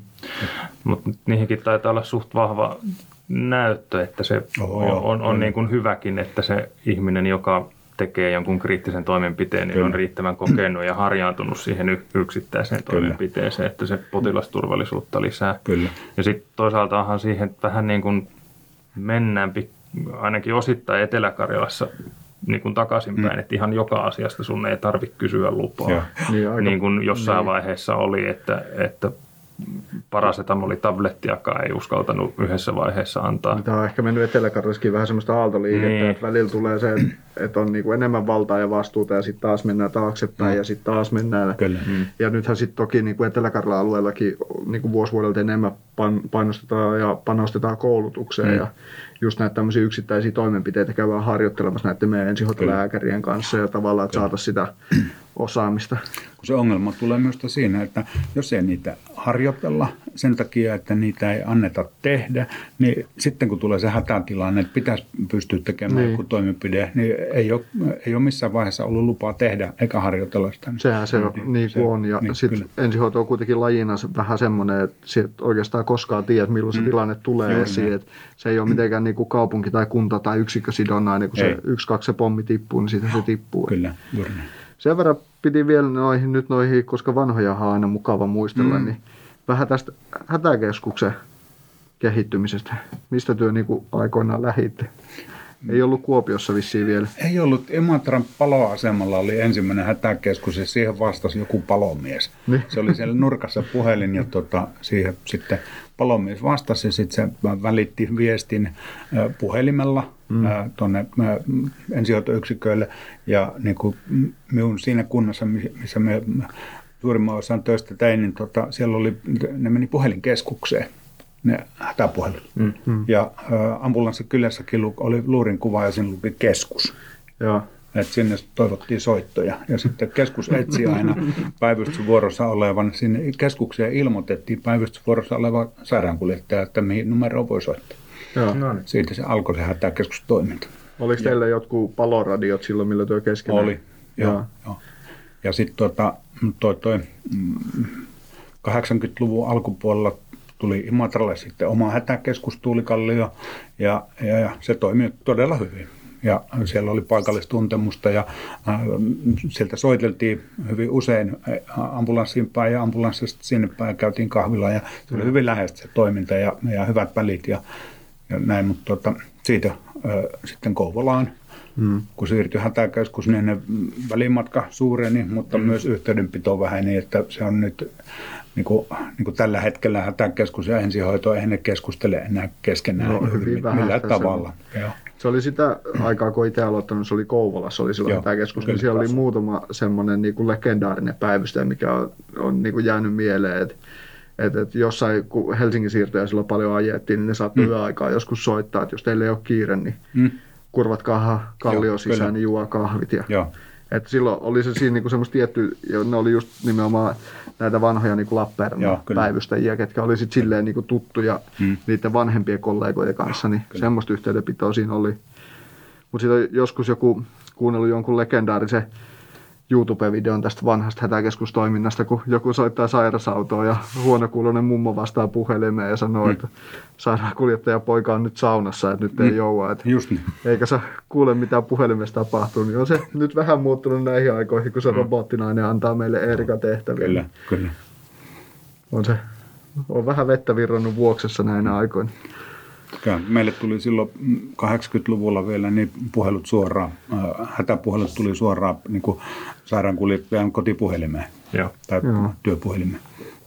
Mutta niihinkin taitaa olla suht vahva näyttö, että se Oho, on, on, on on. niin kuin hyväkin, että se ihminen, joka tekee jonkun kriittisen toimenpiteen, niin Kyllä. on riittävän kokenut ja harjaantunut siihen yksittäiseen Kyllä. toimenpiteeseen, että se potilasturvallisuutta lisää. Kyllä. Ja sitten toisaaltahan siihen vähän niin kuin mennään ainakin osittain Etelä-Karjalassa niin kuin takaisinpäin, mm. että ihan joka asiasta sun ei tarvitse kysyä lupaa. Joo. Niin, aika- niin kuin jossain niin. vaiheessa oli, että, että parasetamolitablettiakaan ei uskaltanut yhdessä vaiheessa antaa. Tämä on ehkä mennyt etelä vähän semmoista aaltoliikettä, Niin. niin. että välillä tulee se, että on niinku enemmän valtaa ja vastuuta ja sitten taas mennään taaksepäin Joo. ja sitten taas mennään. Kyllä. Mm. Ja nythän sitten toki niinku etelä alueellakin niinku vuosi vuodelta enemmän painostetaan ja panostetaan koulutukseen Mm. ja just näitä tämmöisiä yksittäisiä toimenpiteitä käydään harjoittelemassa näiden meidän ensihoitolääkärien kanssa ja tavallaan, että saataisiin sitä osaamista. Kun se ongelma tulee myös siinä, että jos ei niitä harjoitella sen takia, että niitä ei anneta tehdä, niin sitten kun tulee se hätätilanne, että pitäisi pystyä tekemään Niin. niin. joku toimenpide, niin ei ole, ei ole missään vaiheessa ollut lupaa tehdä eikä harjoitella sitä. Sehän se on, Niin, niin kuin on. Ja niin, sitten ensihoito on kuitenkin lajina vähän semmoinen, että sieltä oikeastaan koskaan tiedät, milloin se tilanne tulee Juuri esiin. näin. Et se ei ole mitenkään niin kuin kaupunki tai kunta tai yksikkösidonnainen, kun Ei. se yksi, kaksi se pommi tippuu, niin siitä se tippuu. Kyllä, juuri näin. Sen verran piti vielä noihin, nyt noihin, koska vanhoja on aina mukava muistella, mm. niin vähän tästä hätäkeskuksen kehittymisestä. Mistä työ niin kuin aikoinaan lähitte? Ei ollut Kuopiossa vissiin vielä. Ei ollut, Imatran paloasemalla oli ensimmäinen hätäkeskus ja siihen vastasi joku palomies. Niin. Se oli siellä nurkassa puhelin ja tota, siihen sitten palomies vastasi ja sitten se välitti viestin puhelimella mm. tuonne ensihoitoyksiköille ja niin kuin minun siinä kunnassa, mi- missä me suurimman osan töistä tein, niin tota, siellä oli, ne meni puhelinkeskukseen ne hätäpuhelut. Mm. Ja ä, ambulanssikyllässäkin lu- oli luurin kuva ja siinä luki keskus. Joo. Et sinne toivottiin soittoja. Ja sitten keskus etsi aina päivystysvuorossa olevan. Sinne keskukseen ilmoitettiin päivystysvuorossa oleva sairaankuljettaja, että mihin numeroon voi soittaa. Joo. No niin. Siitä se alkoi se hätäkeskustoiminta. Oliko teillä jotkut paloradiot silloin, millä työ keskenään? Oli. Joo, Joo. joo. Ja sitten tota, toi, toi, mm, 80-luvun alkupuolella tuli Imatralle sitten oma hätäkeskus Tuulikallio ja, ja, ja se toimi todella hyvin. Ja siellä oli paikallistuntemusta ja äh, sieltä soiteltiin hyvin usein äh, ambulanssiin päin ja ambulanssista sinne päin käytiin kahvilla ja se oli hyvin läheistä se toiminta ja, ja hyvät välit ja, ja näin, mutta tota, siitä äh, sitten Kouvolaan Mm. Kun siirtyi hätäkeskus, niin ne välimatka suureni, mutta mm. myös yhteydenpito väheni, että se on nyt niin kuin, niin kuin tällä hetkellä hätäkeskus ja ensihoito, eihän ne keskustele enää keskenään No, hyvin vähän millään tavalla. Joo. Se oli sitä aikaa, kun itse aloittanut, se oli Kouvolassa, oli silloin Joo, tämä keskus, niin siellä oli muutama semmoinen niin kuin legendaarinen päivystäjä, mikä on, on niin kuin jäänyt mieleen, että et, et jossain, kun Helsingin siirtoja silloin paljon ajettiin, niin ne saattoi mm. yöaikaa joskus soittaa, että jos teillä ei ole kiire, niin Mm. kurvatkaa kallio Joo, sisään, kyllä. niin juo kahvit. Ja, Joo. et silloin oli se siinä niinku semmoista tietty, ja ne oli just nimenomaan näitä vanhoja niinku Lappeenrannan päivystäjiä, ketkä oli sit silleen niinku tuttuja Mm. niiden vanhempien kollegojen kanssa, niin kyllä. semmoista yhteydenpitoa siinä oli. Mutta sitten joskus joku kuunnellut jonkun legendaarisen YouTube-videon tästä vanhasta hätäkeskustoiminnasta, kun joku soittaa sairasautoa ja huonokuuloinen mummo vastaa puhelimeen ja sanoo, mm. että sairaankuljettaja poika on nyt saunassa, että nyt ei Mm. joua. Että Just niin. eikä sä kuule mitä puhelimessa tapahtuu, niin on se nyt vähän muuttunut näihin aikoihin, kun se Mm. robottinainen antaa meille Erika tehtäviä. Kyllä, kyllä. On se on vähän vettä virrannut vuoksessa näinä aikoina. Kyllä. Meille tuli silloin mm, 80-luvulla vielä niin puhelut suoraan, äh, hätäpuhelut tuli suoraan niin kuin sairaankuljettajan kotipuhelimeen Joo. tai Joo. työpuhelimeen.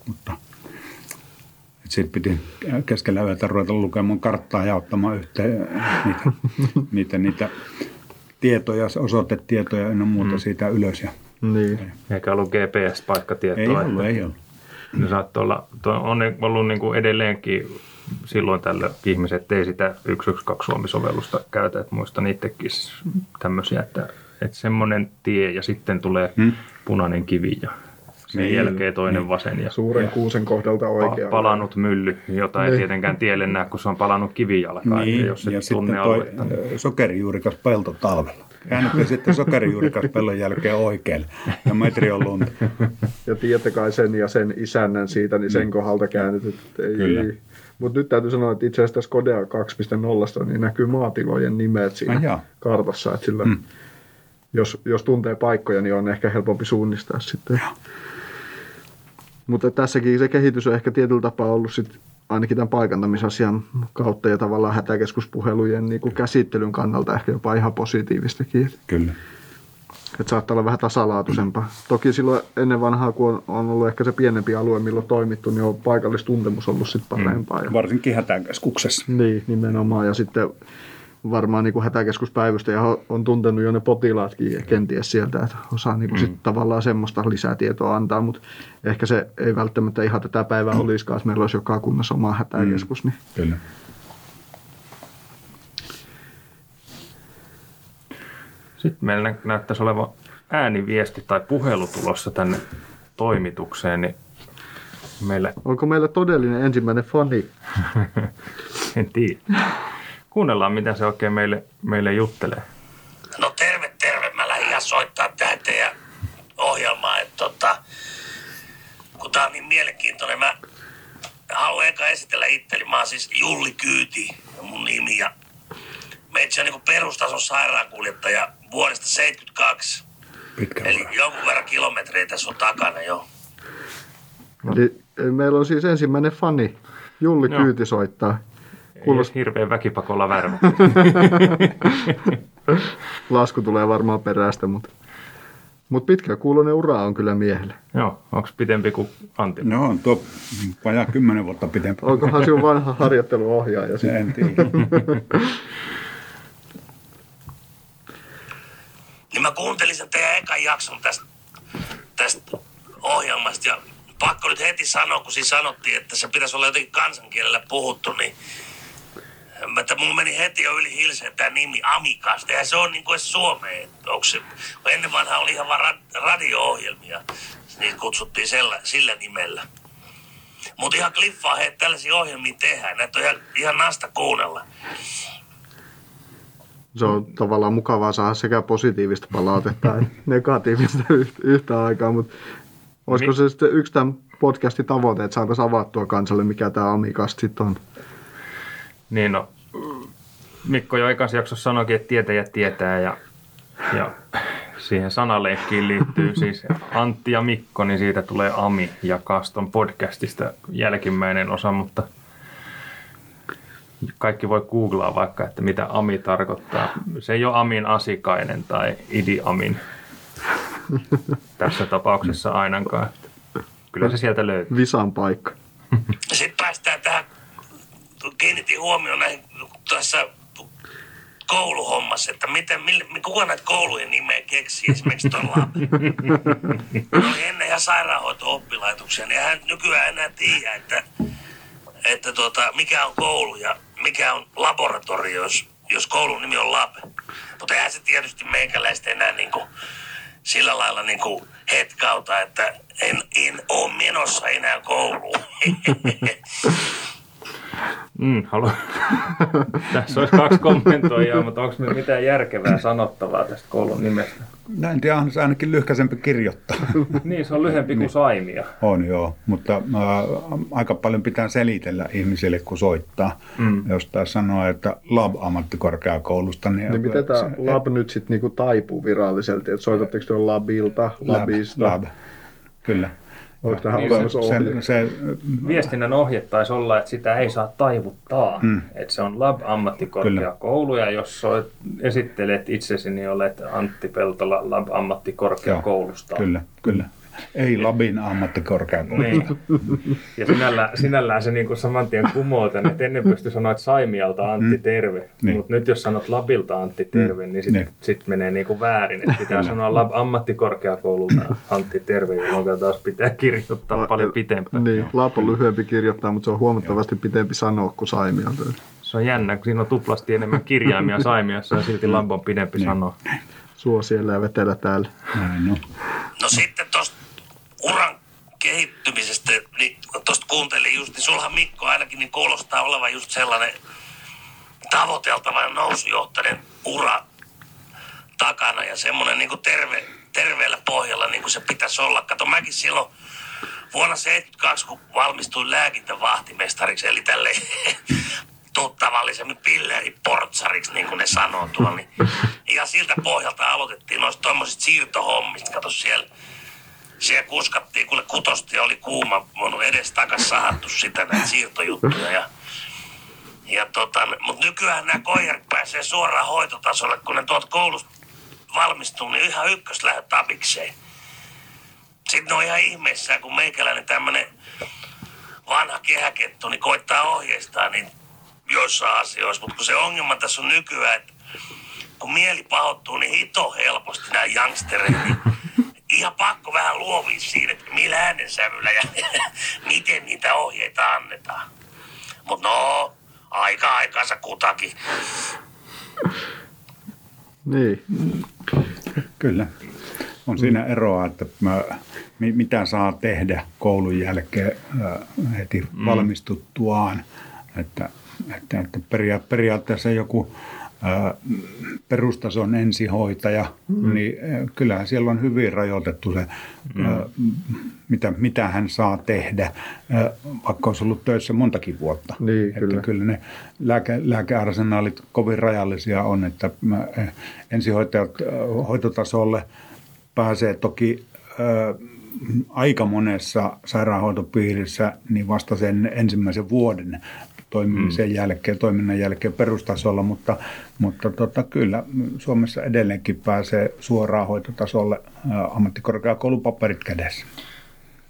Mutta sitten piti keskellä yötä ruveta lukemaan karttaa ja ottamaan yhteen niitä, niitä, niitä tietoja, osoitetietoja ynnä muuta mm. siitä ylös. Ja Niin. Eikä ollut GPS-paikkatietoa. ei ollut, että- ei ollut. Ne saattoi olla, on ollut niin kuin edelleenkin silloin tällä ihmiset ei sitä 112 Suomi-sovellusta käytä, että muistan itsekin tämmöisiä, että, että semmoinen tie ja sitten tulee hmm. punainen kivi ja sen niin, jälkeen toinen niin. vasen. Ja, Suuren ja kuusen kohdalta oikea. Palannut mylly, jota ei niin. tietenkään tielle näe, kun se on palannut kivijalkaan, niin, jos ja sitten toi sokerijuurikas pelto talvella. Käännätte sitten sokerijuurikas pellon jälkeen oikealle ja metri on lunta. Ja tiedätte kai sen ja sen isännän siitä, niin sen mm. kohdalta käännetyt. Ei, Kyllä. Mutta nyt täytyy sanoa, että itse asiassa tässä Kodea 2.0 niin näkyy maatilojen nimet siinä ah, kartassa. Että sillä, mm. jos, jos tuntee paikkoja, niin on ehkä helpompi suunnistaa sitten. Mutta tässäkin se kehitys on ehkä tietyllä tapaa ollut sit ainakin tämän paikantamisasian kautta ja tavallaan hätäkeskuspuhelujen niin kuin käsittelyn kannalta ehkä jopa ihan positiivistakin. Kyllä. Että saattaa olla vähän tasalaatuisempaa. Toki silloin ennen vanhaa, kun on ollut ehkä se pienempi alue, milloin on toimittu, niin on paikallistuntemus ollut sitten parempaa. Mm. Varsinkin hätäkeskuksessa. Niin, nimenomaan. Ja sitten varmaan niin kuin ja on tuntenut jo ne potilaatkin kenties sieltä, että osaa niin kuin mm. sit tavallaan semmoista lisätietoa antaa, mutta ehkä se ei välttämättä ihan tätä päivää mm. olisikaan, meillä olisi joka kunnassa oma hätäkeskus. Mm. Niin. Kyllä. Sitten meillä näyttäisi olevan ääniviesti tai puhelu tulossa tänne toimitukseen, niin meille... Onko meillä todellinen ensimmäinen fani? en tiedä. Kuunnellaan, mitä se oikein meille, meille juttelee. No terve, terve. Mä lähdin ihan soittaa tähän teidän ohjelmaan. Että tota, kun tää on niin mielenkiintoinen, mä haluan eka esitellä itseni. Mä oon siis Julli Kyyti, mun nimi. Ja meitsi on niin perustason sairaankuljettaja vuodesta 72. Pitkä Eli jonkun verran kilometrejä tässä on takana jo. Eli meillä on siis ensimmäinen fani. Julli Joo. Kyyti soittaa. Kuulost... hirveän väkipakolla värvä. Lasku tulee varmaan perästä, mutta, mutta pitkä kuulonen ura on kyllä miehelle. Joo, onko pitempi kuin Antti? No on tuo vajaa kymmenen vuotta pitempi. Onkohan sinun vanha harjoitteluohjaaja? En tiedä. niin mä kuuntelin sen teidän ekan jakson tästä, tästä ohjelmasta ja pakko nyt heti sanoa, kun siinä sanottiin, että se pitäisi olla jotenkin kansankielellä puhuttu, niin että mulla meni heti jo yli hilseen tämä nimi Amikasta. Ja se on niin kuin Suomeen. Se, ennen vanha oli ihan vaan radio-ohjelmia. Niin kutsuttiin sellä, sillä nimellä. Mutta ihan kliffaa, he tällaisia ohjelmia tehdään. Näitä on ihan, ihan nasta kuunnella. Se on tavallaan mukavaa saada sekä positiivista palautetta että negatiivista yhtä aikaa, mutta olisiko se sitten yksi tämän podcastin tavoite, että saataisiin avattua kansalle, mikä tämä Amikast sitten on? Niin no, Mikko jo ekassa jaksossa sanoikin, että tietäjät tietää ja, ja siihen sanaleikkiin liittyy siis Antti ja Mikko, niin siitä tulee Ami ja Kaston podcastista jälkimmäinen osa, mutta kaikki voi googlaa vaikka, että mitä Ami tarkoittaa. Se ei ole Amin asikainen tai Idi Amin tässä tapauksessa ainakaan. Kyllä se sieltä löytyy. Visan paikka. Sitten päästään tähän kiinnitin huomioon näihin tässä kouluhommassa, että miten, mille, kuka näitä koulujen nimeä keksii, esimerkiksi tuon oli ennen ihan sairaanhoito-oppilaitoksia, niin hän nykyään enää tiedä, että, että tuota, mikä on koulu ja mikä on laboratorio, jos, jos koulun nimi on lab. Mutta eihän se tietysti meikäläistä enää niin kuin, sillä lailla niin kuin hetkauta, että en, en ole menossa enää kouluun. Mm, haluan. Tässä olisi kaksi kommentoijaa, mutta onko meillä mitään järkevää sanottavaa tästä koulun nimestä? Näin tiedä, on se ainakin lyhkäisempi kirjoittaa. niin, se on lyhyempi kuin niin. Saimia. On joo, mutta äh, aika paljon pitää selitellä ihmisille, kun soittaa. Mm. Jos tässä sanoo, että Lab-ammattikorkeakoulusta, niin... Niin miten tämä Lab nyt sitten niinku taipuu virallisesti? Että soitatteko te Labilta, Labista? Lab, lab. Kyllä. Tähän niin olemassa se, se, Viestinnän ohje taisi olla, että sitä ei saa taivuttaa. Mm. Että se on Lab-ammattikorkeakoulu ja jos soit, esittelet itsesi, niin olet Antti Peltola Lab-ammattikorkeakoulusta. Joo, kyllä, kyllä. Ei Labin ammattikorkeakoulu. Niin. Ja sinällään, sinällään se niin kuin saman tien kumoo tän, että ennen pystyi sanoa, että Saimialta Antti terve, Niin. mutta nyt jos sanot Labilta Antti terve, niin sitten Niin. sit menee niin kuin väärin, että pitää sanoa Lab, ammattikorkeakoululta Antti terve, jolloin taas pitää kirjoittaa paljon pitempään. Niin, Lap on lyhyempi kirjoittaa, mutta se on huomattavasti pitempi sanoa kuin Saimialta. Se on jännä, kun siinä on tuplasti enemmän kirjaimia Saimiassa ja silti Lab on pidempi sanoa. Suo siellä ja vetellä täällä. Näin on. No sitten tuosta uran kehittymisestä, niin tuosta kuuntelin just, niin sulhan Mikko ainakin niin kuulostaa olevan just sellainen tavoiteltava ja nousujohtainen ura takana ja semmoinen niin terve, terveellä pohjalla niin kuin se pitäisi olla. Kato, mäkin silloin vuonna 72, kun valmistuin lääkintävahtimestariksi, eli tälle tuttavallisemmin pilleriportsariksi, niin kuin ne sanoo tuolla. Niin, ja siltä pohjalta aloitettiin noista tuommoisista siirtohommista. Kato siellä, siellä kuskattiin, kuule kutosti ja oli kuuma, mun edes takas sahattu sitä näitä siirtojuttuja. Ja, ja tota, mutta nykyään nämä koijarit pääsee suoraan hoitotasolle, kun ne tuolta koulusta valmistuu, niin ihan ykkös lähdet tapikseen. Sitten ne on ihan ihmeissään, kun meikäläinen tämmönen vanha kehäkettu, niin koittaa ohjeistaa niin joissain asioissa. Mutta kun se ongelma tässä on nykyään, että kun mieli pahoittuu niin hito helposti näin youngstereihin, niin ihan pakko vähän luovia siinä, että millä äänensävyllä ja miten niitä ohjeita annetaan. Mutta no, aika aikansa kutakin. Niin, Kyllä. On siinä eroa, että mä, mi- mitä saa tehdä koulun jälkeen äh, heti mm. valmistuttuaan. Että, että, että peria- periaatteessa joku perustason ensihoitaja, mm. niin äh, kyllähän siellä on hyvin rajoitettu se, mm. mitä, mitä hän saa tehdä, vaikka olisi ollut töissä montakin vuotta. Niin, että kyllä. kyllä ne lääke, lääkearsenaalit kovin rajallisia on, että ensihoitajat hoitotasolle pääsee toki aika monessa sairaanhoitopiirissä niin vasta sen ensimmäisen vuoden toimimisen mm. jälkeen, toiminnan jälkeen perustasolla, mutta, mutta tota, kyllä Suomessa edelleenkin pääsee suoraan hoitotasolle ammattikorkeakoulupaperit kädessä.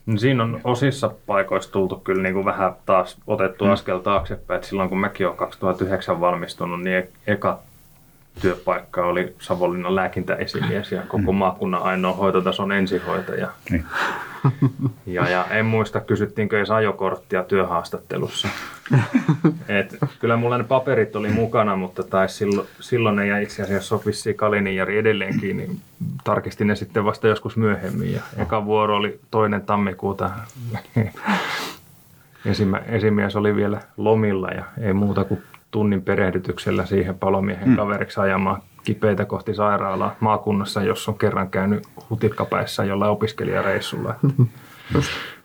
No Siinä on osissa paikoissa tultu kyllä niin kuin vähän taas otettu mm. askel taaksepäin. Et silloin kun mäkin olen 2009 valmistunut, niin e- eka työpaikka oli Savonlinnan lääkintäesimies ja koko maakunnan ainoa hoitotason ensihoitaja. Niin. Ja, ja en muista, kysyttiinkö edes ajokorttia työhaastattelussa. Et, kyllä mulla ne paperit oli mukana, mutta tai silloin, silloin ne jäi itse asiassa vissiin Kalinin Jari edelleenkin, niin tarkistin ne sitten vasta joskus myöhemmin. Ja eka vuoro oli toinen tammikuuta. Esimä, esimies oli vielä lomilla ja ei muuta kuin tunnin perehdytyksellä siihen palomiehen kaveriksi ajamaan kipeitä kohti sairaalaa maakunnassa, jos on kerran käynyt hutikkapäissä jollain opiskelijareissulla.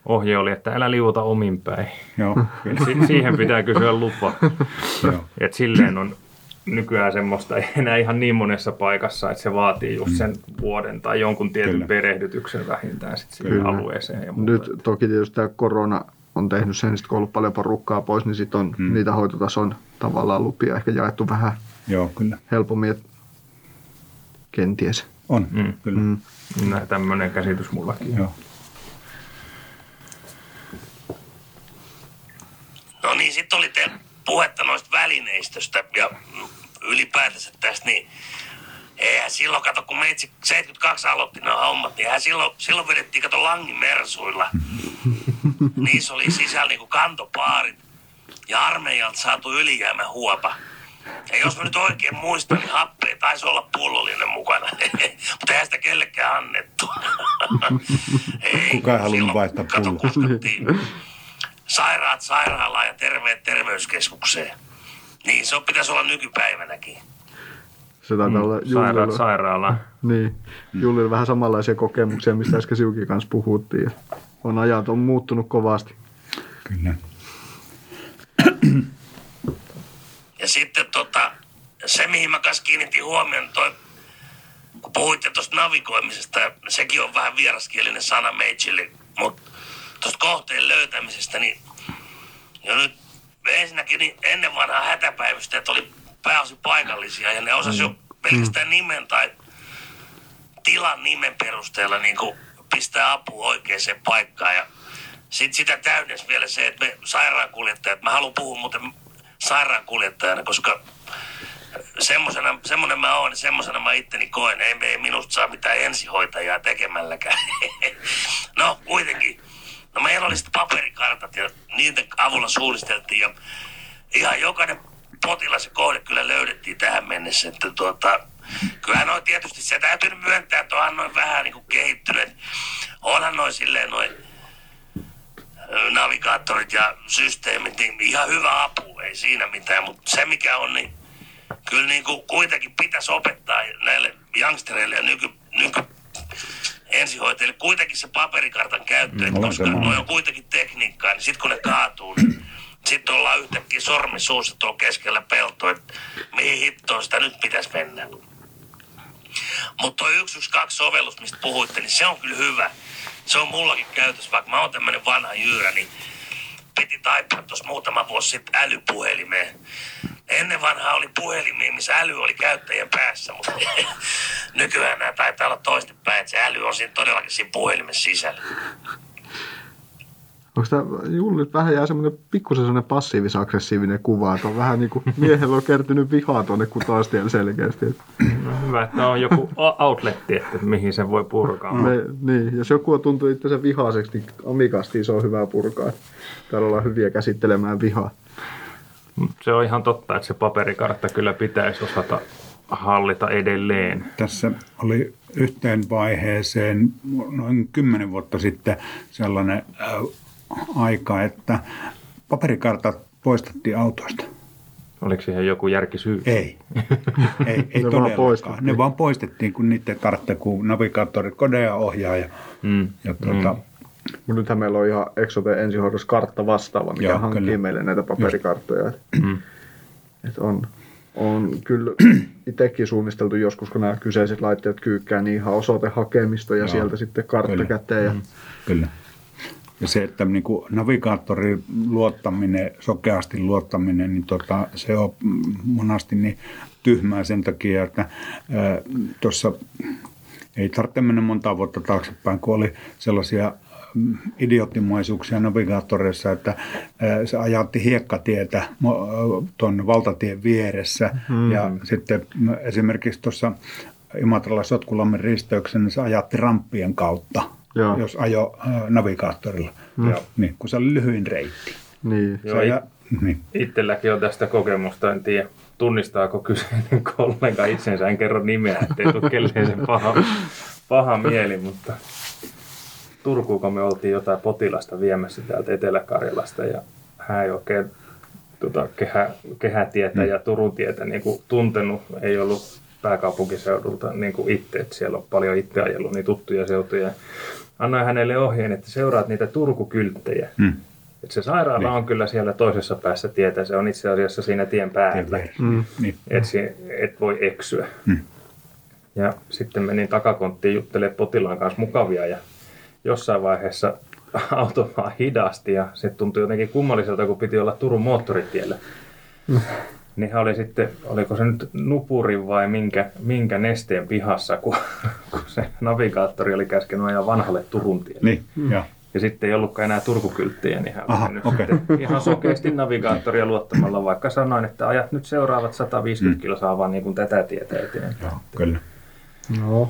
Ohje oli, että älä liuta omin päin. Joo. Si- siihen pitää kysyä lupa. Joo. Et silleen on nykyään semmoista ei enää ihan niin monessa paikassa, että se vaatii just sen vuoden tai jonkun tietyn Kyllä. perehdytyksen vähintään sit siihen Kyllä. alueeseen. Ja muuta. nyt toki tietysti tämä korona on tehnyt sen, että kun on ollut paljon porukkaa pois, niin sitten on mm. niitä hoitotason tavallaan lupia ehkä jaettu vähän Joo, kyllä. helpommin, et kenties. On, Mm. kyllä. Mm. Mm. Tämmöinen käsitys mullakin. Joo. No niin, sitten oli teillä puhetta noista välineistöstä ja ylipäätänsä tästä, niin eihän silloin, kato, kun meitsi 72 aloitti nämä hommat, niin silloin, silloin vedettiin, kato, langimersuilla. Niissä oli sisällä niinku kantopaarit ja armeijalta saatu ylijäämä huopa. Ja jos mä nyt oikein muistan, niin happea taisi olla pullollinen mukana. Mutta eihän sitä kellekään annettu. Ei, Kuka ei halunnut vaihtaa pulloa. sairaat sairaalaan ja terveet terveyskeskukseen. Niin, se on, pitäisi olla nykypäivänäkin. Se taitaa olla Sairaat Jullilla, sairaalaan. niin, Jullilla vähän samanlaisia kokemuksia, mistä äsken Siukin kanssa puhuttiin. On ajat on muuttunut kovasti. Kyllä. Ja sitten tota, se, mihin mä kanssa kiinnitin huomioon, toi, kun puhuitte tuosta navigoimisesta, ja sekin on vähän vieraskielinen sana meitsille, mutta tuosta kohteen löytämisestä, niin jo nyt ensinnäkin niin ennen vanhaa hätäpäivystäjät oli pääosin paikallisia, ja ne osasi jo pelkästään nimen tai tilan nimen perusteella niin kuin pistää apua oikeaan paikkaan. Ja sit sitä täydens vielä se, että me sairaankuljettajat, mä haluan puhua muuten sairaankuljettajana, koska semmosena, semmonen mä oon, semmosena mä itteni koen. Ei, ei minusta saa mitään ensihoitajaa tekemälläkään. no, kuitenkin. No meillä oli sitten paperikartat ja niiden avulla suunnisteltiin ja ihan jokainen potilas ja kohde kyllä löydettiin tähän mennessä. Että tuota, kyllähän noin tietysti se täytyy myöntää, että onhan noin vähän niin kuin kehittyneet. Onhan noin silleen noin navigaattorit ja systeemit, niin ihan hyvä apu, ei siinä mitään. Mutta se mikä on, niin kyllä niin kuin kuitenkin pitäisi opettaa näille youngstereille ja nyky, nyky ensihoitajille kuitenkin se paperikartan käyttö, Mm, koska samaa noi mieltä. on kuitenkin tekniikkaa, niin sitten kun ne kaatuu, niin sitten ollaan yhtäkkiä sormi suussa tuolla keskellä peltoa, että mihin hittoon sitä nyt pitäisi mennä. Mutta tuo 112 sovellus, mistä puhuitte, niin se on kyllä hyvä. Se on mullakin käytössä, vaikka mä oon tämmönen vanha jyyrä, niin piti taipua tuossa muutama vuosi sitten älypuhelimeen. Ennen vanhaa oli puhelimia, missä äly oli käyttäjän päässä, mutta nykyään nämä taitaa olla toistepäin, että se äly on siinä todellakin siinä puhelimen sisällä. Onko tämä, Julla nyt vähän jää semmoinen pikkusen semmoinen passiivis-aggressiivinen kuva, että on vähän niin kuin miehellä on kertynyt vihaa tuonne kutostielle selkeästi. Että No, hyvä, että on joku outletti, että mihin sen voi purkaa. me, niin, jos joku on tuntuu itsensä vihaiseksi, niin amikasti se on hyvä purkaa. Täällä ollaan hyviä käsittelemään vihaa. Se on ihan totta, että se paperikartta kyllä pitäisi osata hallita edelleen. Tässä oli yhteen vaiheeseen noin kymmenen vuotta sitten sellainen äh, aika, että paperikartat poistettiin autoista. Oliko siihen joku järkisyy? Ei, ei, ei Ne vaan todellakaan. poistettiin. Ne vaan poistettiin, kun niitä tarvitse, kun navigaattorit, kodea ohjaa ja, Mm. ja tuota, Mutta nythän meillä on ihan Exote ensihoidossa kartta vastaava, mikä Joo, hankkii kyllä. meille näitä paperikarttoja. Mm. Et on, on kyllä itsekin suunnisteltu joskus, kun nämä kyseiset laitteet kyykkää, niin ihan osoitehakemista ja Joo, sieltä sitten kartta kyllä. käteen. Ja, Kyllä. Ja se, että niin kuin navigaattorin luottaminen, sokeasti luottaminen, niin tota, se on monasti niin tyhmää sen takia, että tuossa ei tarvitse mennä monta vuotta taaksepäin, kun oli sellaisia mm, idioottimaisuuksia navigaattoreissa, että se ajatti hiekkatietä tuon valtatien vieressä mm. ja sitten mm, esimerkiksi tuossa Imatralla Sotkulammen risteyksen, niin se ajatti ramppien kautta, Joo. jos ajo ää, navigaattorilla. Mm. Niin, kun se oli lyhyin reitti. niin. Joo, it- niin. Itselläkin on tästä kokemusta, en tiedä tunnistaako kyseinen kollega itsensä, en kerro nimeä, ettei tule kelleen sen paha, paha mieli, mutta Turkuun, kun me oltiin jotain potilasta viemässä täältä Etelä-Karjalasta ja hän ei oikein tota, kehä, kehätietä ja Turun tietä niin kuin tuntenut, ei ollut pääkaupunkiseudulta niin kuin itse, että siellä on paljon itse ajellut niin tuttuja seutuja. Annoin hänelle ohjeen, että seuraat niitä Turkukylttejä. Mm. Et se sairaala Niin. on kyllä siellä toisessa päässä tietä, se on itse asiassa siinä tien päällä, Mm. Niin. et, si- et voi eksyä. Mm. Ja sitten menin takakonttiin juttelemaan potilaan kanssa mukavia ja jossain vaiheessa auto vaan hidasti ja se tuntui jotenkin kummalliselta, kun piti olla Turun moottoritiellä. Niin hän oli sitten, oliko se nyt nupuri vai minkä, minkä nesteen pihassa, kun, kun se navigaattori oli käskenyt ajaa vanhalle Turun tielle. Niin, mm. ja. Ja sitten ei ollutkaan enää Turkukylttejä, niin hän Aha, oli nyt okei. sitten ihan sokeasti navigaattoria luottamalla, vaikka sanoin, että ajat nyt seuraavat 150 mm. kilsaa vaan niin kuin tätä tietä eteenpäin. Joo, kyllä. No.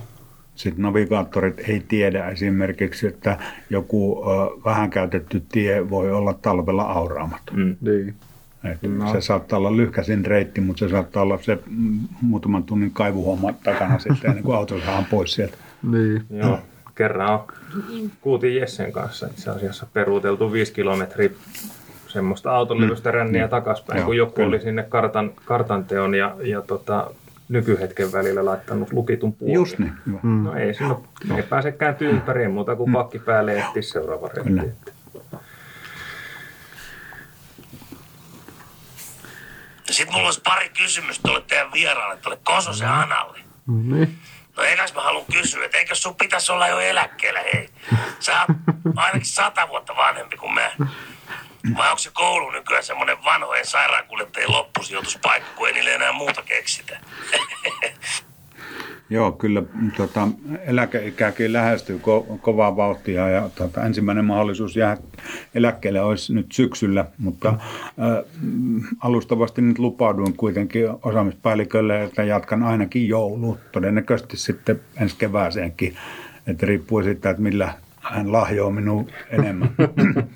Sitten navigaattorit ei tiedä esimerkiksi, että joku ö, vähän käytetty tie voi olla talvella auraamaton. Mm. Niin. Et Se saattaa olla lyhkäisin reitti, mutta se saattaa olla se mm, muutaman tunnin kaivuhomma takana sitten, ennen kuin auto saadaan pois sieltä. Niin. Joo, kerran on kuutin Jessen kanssa itse asiassa peruuteltu viisi kilometriä semmoista autolevystä ränniä Niin. takaspäin, Joo, kun joku kyllä. oli sinne kartan, kartanteon ja, ja tota, nykyhetken välillä laittanut lukitun puolin. Just niin, hyvä. Mm. No ei siinä ole, ei pääse kääntyä ympäri muuta kuin pakki päälle etsiä seuraava Kyllä. reitti. Sitten mulla olisi pari kysymystä tuolle teidän vieraalle, tuolle Kososen Analle. Niin. No ekas mä haluan kysyä, että eikö sun pitäisi olla jo eläkkeellä, hei? Sä oot ainakin sata vuotta vanhempi kuin mä. Vai onko se koulu nykyään semmoinen vanhojen sairaankuljettajien loppusijoituspaikka, kun ei niille enää muuta keksitä? Joo, kyllä tota, eläkeikäkin lähestyy ko- kovaa vauhtia ja tota, ensimmäinen mahdollisuus jää eläkkeelle olisi nyt syksyllä, mutta ä, alustavasti nyt lupauduin kuitenkin osaamispäällikölle, että jatkan ainakin joulu, todennäköisesti sitten ensi kevääseenkin, että riippuu siitä, että millä hän lahjoaa minun enemmän.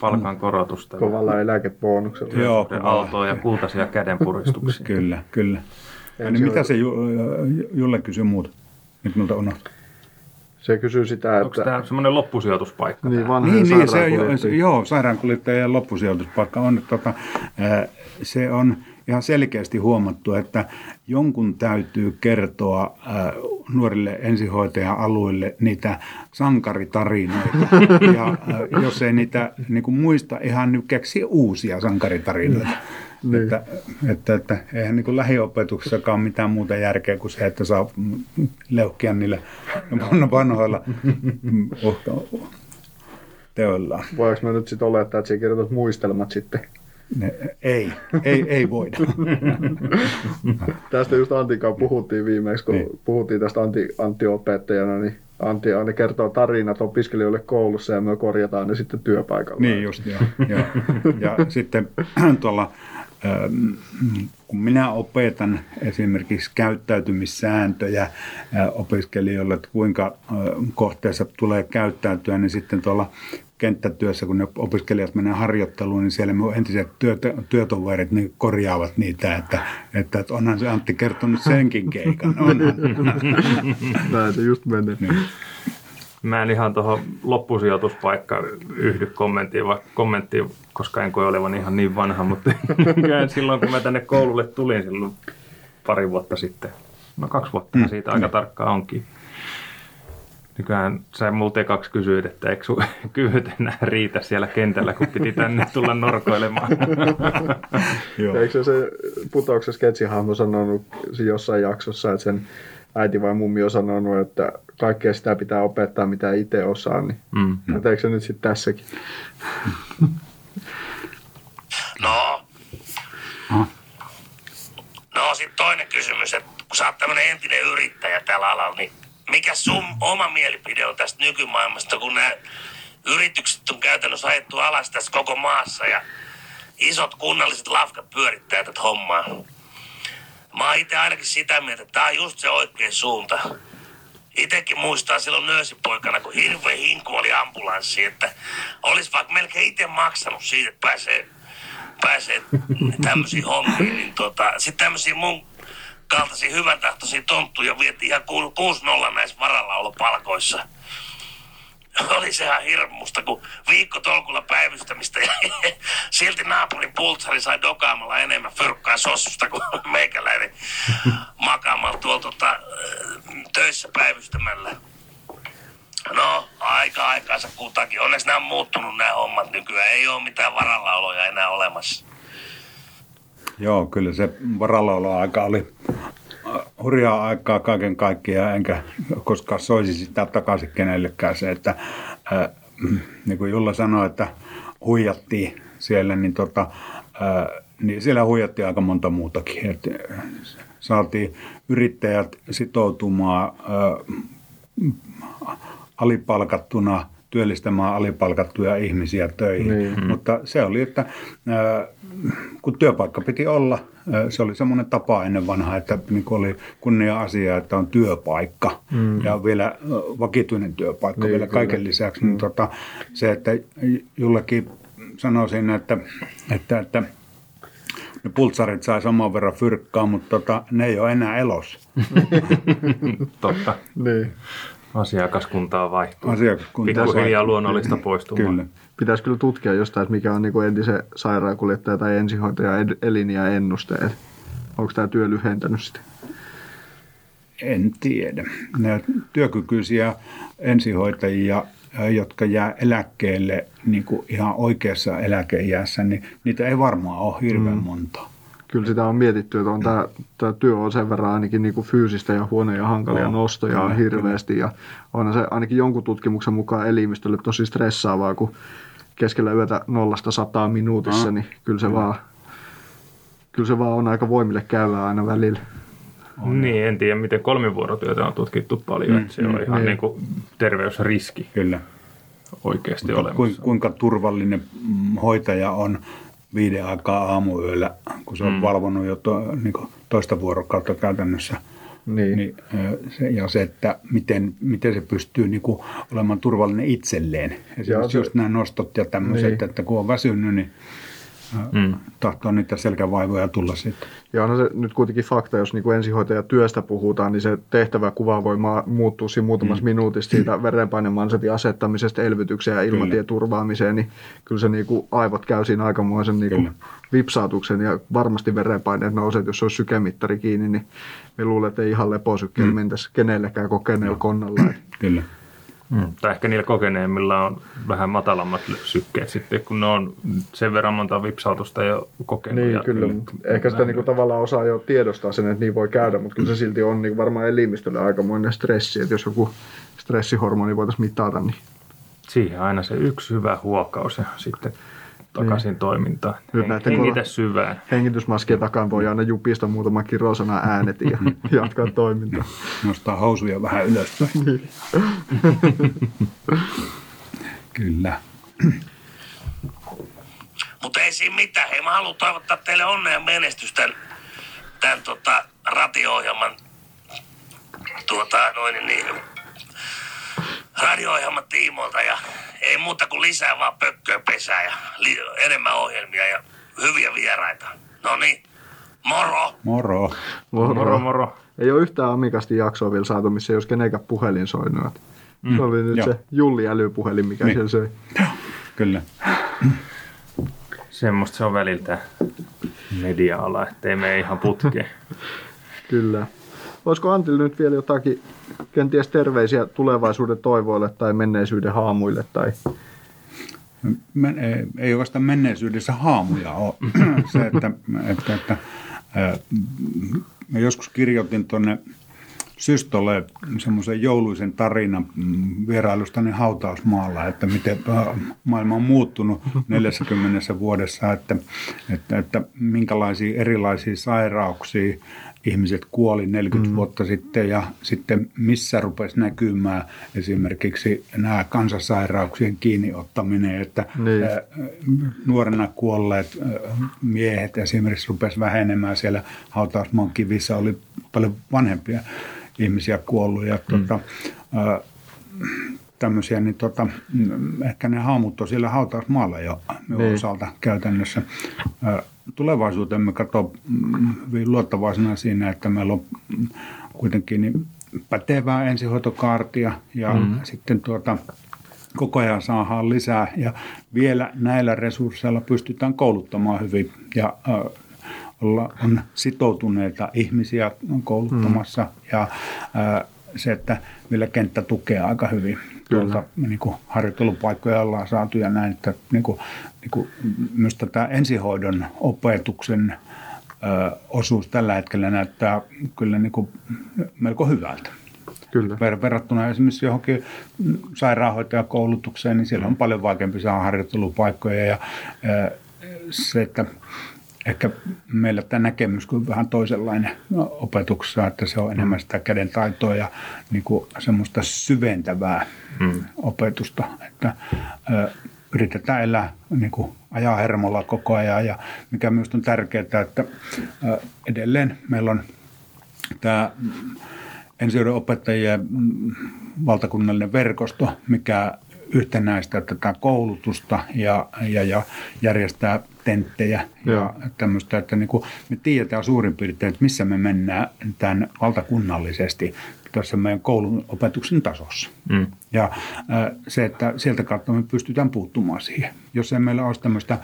Palkan korotusta. Kovalla eläkebonuksella. Joo, Autoa ja kultaisia kädenpuristuksia. kyllä, kyllä. Ja niin mitä se Ju- Julle kysyi muuta? Nyt minulta unohtui. Se kysyy sitä, Onko että... tämä semmoinen loppusijoituspaikka? Niin, vanhojen Niin, niin se, sairaankuljettajien- joo, sairaankuljettajien loppusijoituspaikka on, tota, se on ihan selkeästi huomattu, että jonkun täytyy kertoa nuorille ensihoitajan alueille niitä sankaritarinoita. ja jos ei niitä niin kuin muista, ihan nyt keksiä uusia sankaritarinoita. Niin. Että, että, että eihän niin lähiopetuksessakaan ole mitään muuta järkeä kuin se, että saa leuhkia niillä vanhoilla teoillaan. Voinko mä nyt sitten olettaa, että sä kirjoitat muistelmat sitten? Ne, ei, ei, ei voida. Tästä just Antin kanssa puhuttiin viimeksi, kun Niin. puhuttiin tästä Antti, Antti opettajana, niin Antti aina kertoo tarinat opiskelijoille koulussa ja me korjataan ne sitten työpaikalla. niin just, joo. joo. Ja sitten tuolla, kun minä opetan esimerkiksi käyttäytymissääntöjä äh, opiskelijoille, että kuinka äh, kohteessa tulee käyttäytyä, niin sitten tuolla kenttätyössä, kun ne opiskelijat menee harjoitteluun, niin siellä minun entiset työt, työtoverit niin korjaavat niitä, että, että, että onhan se Antti kertonut senkin keikan. Onhan. Näin se just menee. Niin. Mä en ihan tuohon loppusijoituspaikkaan yhdy kommenttiin, va- kommenttiin, koska en koe olevan ihan niin vanha, mutta silloin kun mä tänne koululle tulin silloin pari vuotta sitten, no kaksi vuotta mm. siitä aika tarkkaan onkin. Nykyään sä multa kaksi kysyit, että eikö sun kyvyt enää riitä siellä kentällä, kun piti tänne tulla norkoilemaan. Joo. Eikö se, se putouksen sketsihahmo sanonut jossain jaksossa, että sen äiti vai mummi on sanonut, että kaikkea sitä pitää opettaa, mitä itse osaa, niin Mm. mm. eikö se nyt sitten tässäkin? No, Ah. no sitten toinen kysymys, että kun sä oot tämmönen entinen yrittäjä tällä alalla, niin mikä sun oma mielipide on tästä nykymaailmasta, kun nämä yritykset on käytännössä ajettu alas tässä koko maassa ja isot kunnalliset lafkat pyörittää tätä hommaa. Mä oon itse ainakin sitä mieltä, että tää on just se oikea suunta. Itekin muistaa silloin nöösipoikana, kun hirveä hinku oli ambulanssi, että olisi vaikka melkein itse maksanut siitä, että pääsee, pääsee tämmöisiin hommiin. Niin tota, sitten tämmöisiä mun kaltaisia hyvän tahtoisia tonttuja vietti ihan 6-0 näissä varallaolopalkoissa. Oli se ihan hirmusta, kun viikko tolkulla päivystämistä ja silti naapurin pultsari sai dokaamalla enemmän fyrkkaa sossusta kuin meikäläinen makaamalla tuolla tota, töissä päivystämällä. No, aika aikaansa kutakin. Onneksi nämä on muuttunut nämä hommat nykyään. Ei ole mitään varallaoloja enää olemassa. Joo, kyllä se varallaoloaika oli äh, hurjaa aikaa kaiken kaikkiaan, enkä koskaan soisi sitä takaisin kenellekään se, että äh, niin kuin Julla sanoi, että huijattiin siellä, niin, tota, äh, niin siellä huijattiin aika monta muutakin. Et, saatiin yrittäjät sitoutumaan äh, alipalkattuna työllistämään alipalkattuja ihmisiä töihin. Niin. Mutta se oli, että ää, kun työpaikka piti olla, se oli semmoinen tapa ennen vanhaa, että niin oli kunnia-asia, että on työpaikka mm. ja vielä vakituinen työpaikka Niin, vielä kyllä. kaiken lisäksi. Niin tota, se, että jollekin sanoisin, että, että, että ne pultsarit sai saman verran fyrkkaa, mutta tota, ne ei ole enää elossa. Totta. Niin. Asiakaskuntaa vaihtuu. Asiakaskuntaa Pikkuhiljaa luonnollista poistumaan. Kyllä. Pitäisi kyllä tutkia jostain, että mikä on niin entisen sairaankuljettaja tai ensihoitaja ed- eliniä ennusteet. Onko tämä työ lyhentänyt sitä? En tiedä. Ne työkykyisiä ensihoitajia, jotka jää eläkkeelle niin kuin ihan oikeassa eläkeiässä, niin niitä ei varmaan ole hirveän mm. Kyllä sitä on mietitty, että on tämä, tämä työ on sen verran ainakin niin kuin fyysistä ja huonoja hankalia On, nostoja on kyllä, hirveästi. Ja on se ainakin jonkun tutkimuksen mukaan elimistölle tosi stressaavaa, kun keskellä yötä nollasta sataa minuutissa, Ah, niin kyllä se, vaan, kyllä se vaan on aika voimille käyvää aina välillä. on. Niin, en tiedä miten kolmivuorotyötä on tutkittu paljon, mm, että se on ihan niin. niin kuin terveysriski Kyllä. oikeasti Ku, olemassa. kuinka turvallinen mm, hoitaja on viiden aikaa aamuyöllä, kun se on mm. valvonut jo to, niin kuin toista vuorokautta käytännössä. Niin. Niin, se, ja se, että miten, miten se pystyy niin kuin, olemaan turvallinen itselleen. Esimerkiksi se- just nämä nostot ja tämmöiset, Niin. että kun on väsynyt, niin mm. tahtoo niitä selkävaivoja tulla sitten. Ja onhan se nyt kuitenkin fakta, jos niin kuin ensihoitajatyöstä puhutaan, niin se tehtäväkuva voi ma- muuttua siinä muutamassa mm. minuutissa siitä verenpainemansetin asettamisesta elvytykseen ja ilmatien turvaamiseen, niin kyllä se niin kuin aivot käy siinä aikamoisen niin kuin vipsautuksen ja varmasti verenpaineet nousee, jos olisi sykemittari kiinni, niin me luulen, että ei ihan leposykkeellä mm. mentäisi kenellekään kokeneella konnalla. Kyllä. Mm. Tai ehkä niillä kokeneemmilla on vähän matalammat sykkeet sitten, kun ne on sen verran monta vipsautusta jo kokenut. Niin, ja kyllä. Ehkä sitä niin kuin, tavallaan osaa jo tiedostaa sen, että niin voi käydä, mutta kyllä se silti on niin kuin, varmaan elimistölle aikamoinen stressi, että jos joku stressihormoni voitaisiin mitata, niin Siihen aina se yksi hyvä huokaus ja sitten takaisin toimintaan. Nyt Hen- näiden Hengitä syvään. hengitysmaskien takaan voi aina jupista muutama kirosana äänet ja jatkaa toimintaa. Nostaa housuja vähän ylöspäin. Kyllä. Mutta ei siinä mitään. Hei, mä haluan toivottaa teille onnea ja menestystä tämän, tämän tota, radio-ohjelman tuota, noin, niin, radio-ohjelman tiimoilta ja ei muuta kuin lisää vaan pökköä pesää ja li- enemmän ohjelmia ja hyviä vieraita. No niin, moro! Moro. Moro moro. Ei ole yhtään amikasti jaksoa vielä saatu, missä ei olisi kenenkään puhelin soinut. Mm, se oli nyt joo. se Julli älypuhelin, mikä Niin. siellä söi. Kyllä. Semmoista se on väliltä media-ala, ettei mene ihan putkeen. Kyllä. Olisiko Antilla nyt vielä jotakin kenties terveisiä tulevaisuuden toivoille tai menneisyyden haamuille? Tai... Men, ei, ei oikeastaan menneisyydessä haamuja ole. Se, että, että, että ää, mä joskus kirjoitin tuonne Systolle semmoisen jouluisen tarinan mm, vierailustani hautausmaalla, että miten maailma on muuttunut 40 vuodessa, että, että, että minkälaisia erilaisia sairauksia ihmiset kuoli 40 mm. vuotta sitten ja sitten missä rupesi näkymään esimerkiksi nämä kansansairauksien kiinniottaminen, että Niin. nuorena kuolleet miehet esimerkiksi rupesi vähenemään siellä hautausmaan kivissä, oli paljon vanhempia ihmisiä kuollut ja tuota, ää, tämmöisiä, niin tota, mm, ehkä ne haamut on siellä hautausmaalla jo Niin. osalta käytännössä. Tulevaisuuteen me katso mm, hyvin luottavaisena siinä, että meillä on kuitenkin niin pätevää ensihoitokaartia ja mm. sitten tuota, koko ajan saadaan lisää ja vielä näillä resursseilla pystytään kouluttamaan hyvin ja äh, olla, on sitoutuneita ihmisiä kouluttamassa mm. ja äh, se, että vielä kenttä tukee aika hyvin. Tuolta niin kuin harjoittelupaikkoja ollaan saatu ja näin, että niin kuin, niin kuin myös tätä ensihoidon opetuksen ö, osuus tällä hetkellä näyttää kyllä niin kuin melko hyvältä. Kyllä. Ver- verrattuna esimerkiksi johonkin sairaanhoitajakoulutukseen, niin siellä on paljon vaikeampi saada harjoittelupaikkoja ja ö, se, että ehkä meillä tämä näkemys kuin vähän toisenlainen opetuksessa, että se on enemmän sitä käden taitoa ja niin kuin semmoista syventävää opetusta, että ö, yritetään elää niin kuin ajaa hermolla koko ajan ja mikä myös on tärkeää, että ö, edelleen meillä on tämä ensihoidon opettajien mm, valtakunnallinen verkosto, mikä yhtenäistää tätä koulutusta ja, ja, ja järjestää tenttejä Joo. ja tämmöistä, että niin kuin me tiedetään suurin piirtein, että missä me mennään tämän valtakunnallisesti tässä meidän koulun opetuksen tasossa. Mm. Ja äh, se, että sieltä kautta me pystytään puuttumaan siihen. Jos ei meillä olisi tämmöistä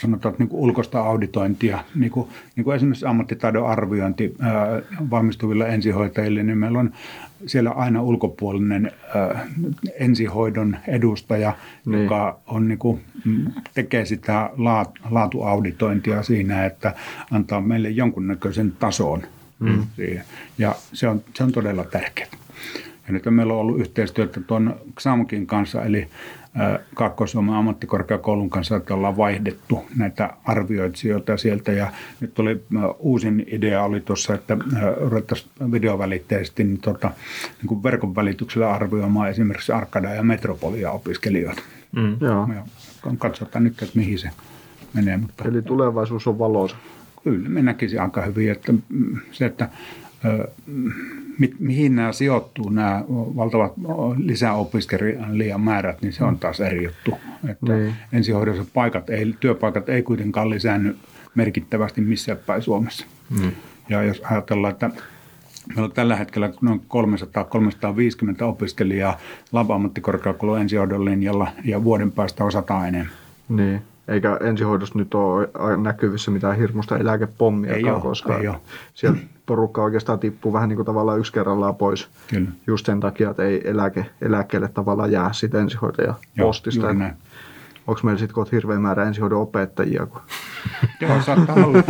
sanotaan, että niin kuin ulkoista auditointia, niin kuin, niin kuin esimerkiksi ammattitaidon arviointi ää, valmistuville ensihoitajille, niin meillä on siellä aina ulkopuolinen ää, ensihoidon edustaja, Niin. joka on, niin kuin, mm, tekee sitä laat, laatuauditointia siinä, että antaa meille jonkunnäköisen tason mm. siihen. Ja se on, se on todella tärkeää. Ja nyt meillä on ollut yhteistyötä tuon XAMKin kanssa, eli Kaakkois-Suomen ammattikorkeakoulun kanssa, että ollaan vaihdettu näitä arvioitsijoita sieltä. Ja nyt tuli uusin idea oli tuossa, että ruvettaisiin videovälitteisesti niin tota, niin kuin verkon välityksellä arvioimaan esimerkiksi Arkada ja Metropolia opiskelijoita. Mm. Joo. Ja katsotaan nyt, että mihin se menee. Mutta Eli tulevaisuus on valoisa. Kyllä me näkisin aika hyvin, että mm, se, että mi, mihin nämä sijoittuu, nämä valtavat lisäopiskelijamäärät, niin se on taas eri juttu. Että Niin. ensihoidossa paikat ei, työpaikat ei kuitenkaan lisäänny merkittävästi missään päin Suomessa. Mm. Ja jos ajatellaan, että meillä on tällä hetkellä noin 300-350 opiskelijaa lab-ammattikorkeakoulun ensihoidon linjalla ja vuoden päästä osataan enemmän. Niin. Eikä ensihoidossa nyt ole näkyvissä mitään hirmuista eläkepommia, koska ei oo. sieltä porukka oikeastaan tippuu vähän niin kuin tavallaan yksi kerrallaan pois. Kyllä. Just sen takia, että ei eläke, eläkkeelle tavallaan jää siitä ensihoitaja Joo, postista. näin. Onko meillä sitten kohta hirveä määrä ensihoidon opettajia? Kun... Joo, saattaa olla.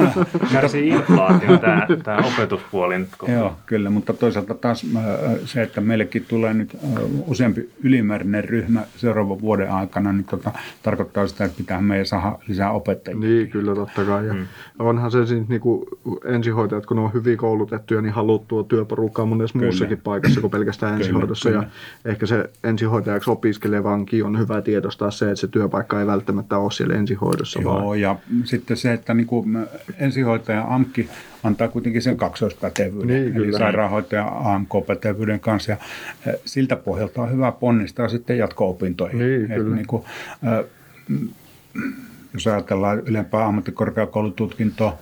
Kärsii inflaatio tämä, tämä opetuspuoli nyt. Kun Joo, kyllä, mutta toisaalta taas äh, se, että meillekin tulee nyt äh, useampi ylimääräinen ryhmä seuraavan vuoden aikana, niin tota, tarkoittaa sitä, että pitää meidän saada lisää opettajia. Niin, kyllä totta kai. Ja onhan se siis niin kuin ensihoitajat, kun ne on hyvin koulutettuja, niin haluttua työporukkaa monessa Kyllä. muussakin paikassa kuin pelkästään Kyllä, ensihoidossa. kyllä. Ja ehkä se ensihoitajaksi opiskelevankin on hyvä tiedostaa se, että se työpaikka ei välttämättä ole siellä ensihoidossa, vaan Joo, ja sitten se, että niin kuin ensihoitaja AMKI antaa kuitenkin sen kaksoispätevyyden, Niin, eli kyllä. sairaanhoitaja AMK-pätevyyden kanssa, ja äh, siltä pohjalta on hyvä ponnistaa sitten jatko-opintoihin. Niin, Et kyllä. Niin kuin, mm, jos ajatellaan ylempää ammattikorkeakoulututkintoa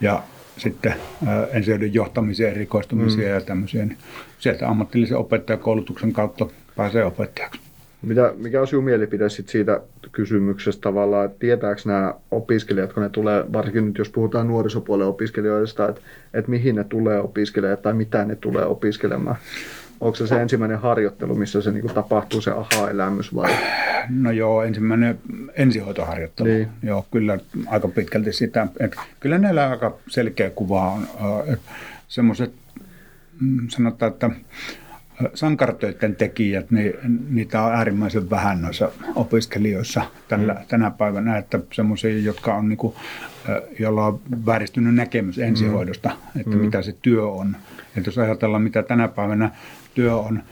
ja sitten äh, ensihoidon johtamiseen, erikoistumiseen mm. ja tämmöiseen, niin sieltä ammatillisen opettajakoulutuksen kautta pääsee opettajaksi. Mitä, mikä on sinun mielipide sit siitä kysymyksestä tavallaan, että tietääkö nämä opiskelijat, kun ne tulee, varsinkin nyt jos puhutaan nuorisopuolen opiskelijoista, että, että mihin ne tulee opiskelemaan tai mitä ne tulee opiskelemaan? Onko se se ensimmäinen harjoittelu, missä se niinku tapahtuu se aha-elämys vai? No joo, ensimmäinen ensihoitoharjoittelu. Niin. Joo, kyllä aika pitkälti sitä. Et kyllä näillä aika selkeä kuva on. Semmoiset, sanotaan, että sankartöiden tekijät, niin niitä on äärimmäisen vähän noissa opiskelijoissa tällä, mm. tänä päivänä, että semmoisia, jotka on niinku, ö, joilla on vääristynyt näkemys ensihoidosta, mm. että mm. mitä se työ on. Että jos ajatellaan, mitä tänä päivänä työ on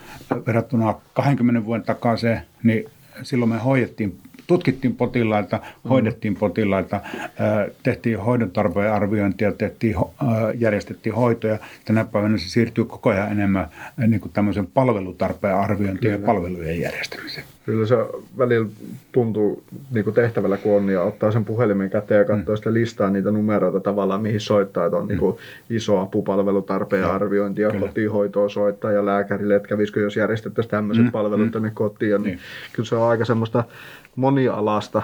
verrattuna 20 vuoden takaisin, niin silloin me hoidettiin, tutkittiin potilaita, hoidettiin potilaita, tehtiin hoidon tarpeen arviointia, tehtiin, järjestettiin hoitoja. Tänä päivänä se siirtyy koko ajan enemmän niin kuin tämmöisen palvelutarpeen arviointiin ja palvelujen järjestämiseen. Kyllä se välillä tuntuu niin kuin tehtävällä, kun on, ja ottaa sen puhelimen käteen ja katsoo mm. sitä listaa niitä numeroita tavallaan, mihin soittaa, että on mm. niin kuin iso apupalvelutarpeen arviointi ja kyllä. kotihoitoa soittaa ja lääkärille, että kävisikö jos järjestettäisiin tämmöiset mm. palvelut tänne kotiin. Niin. Niin. Kyllä se on aika semmoista monialasta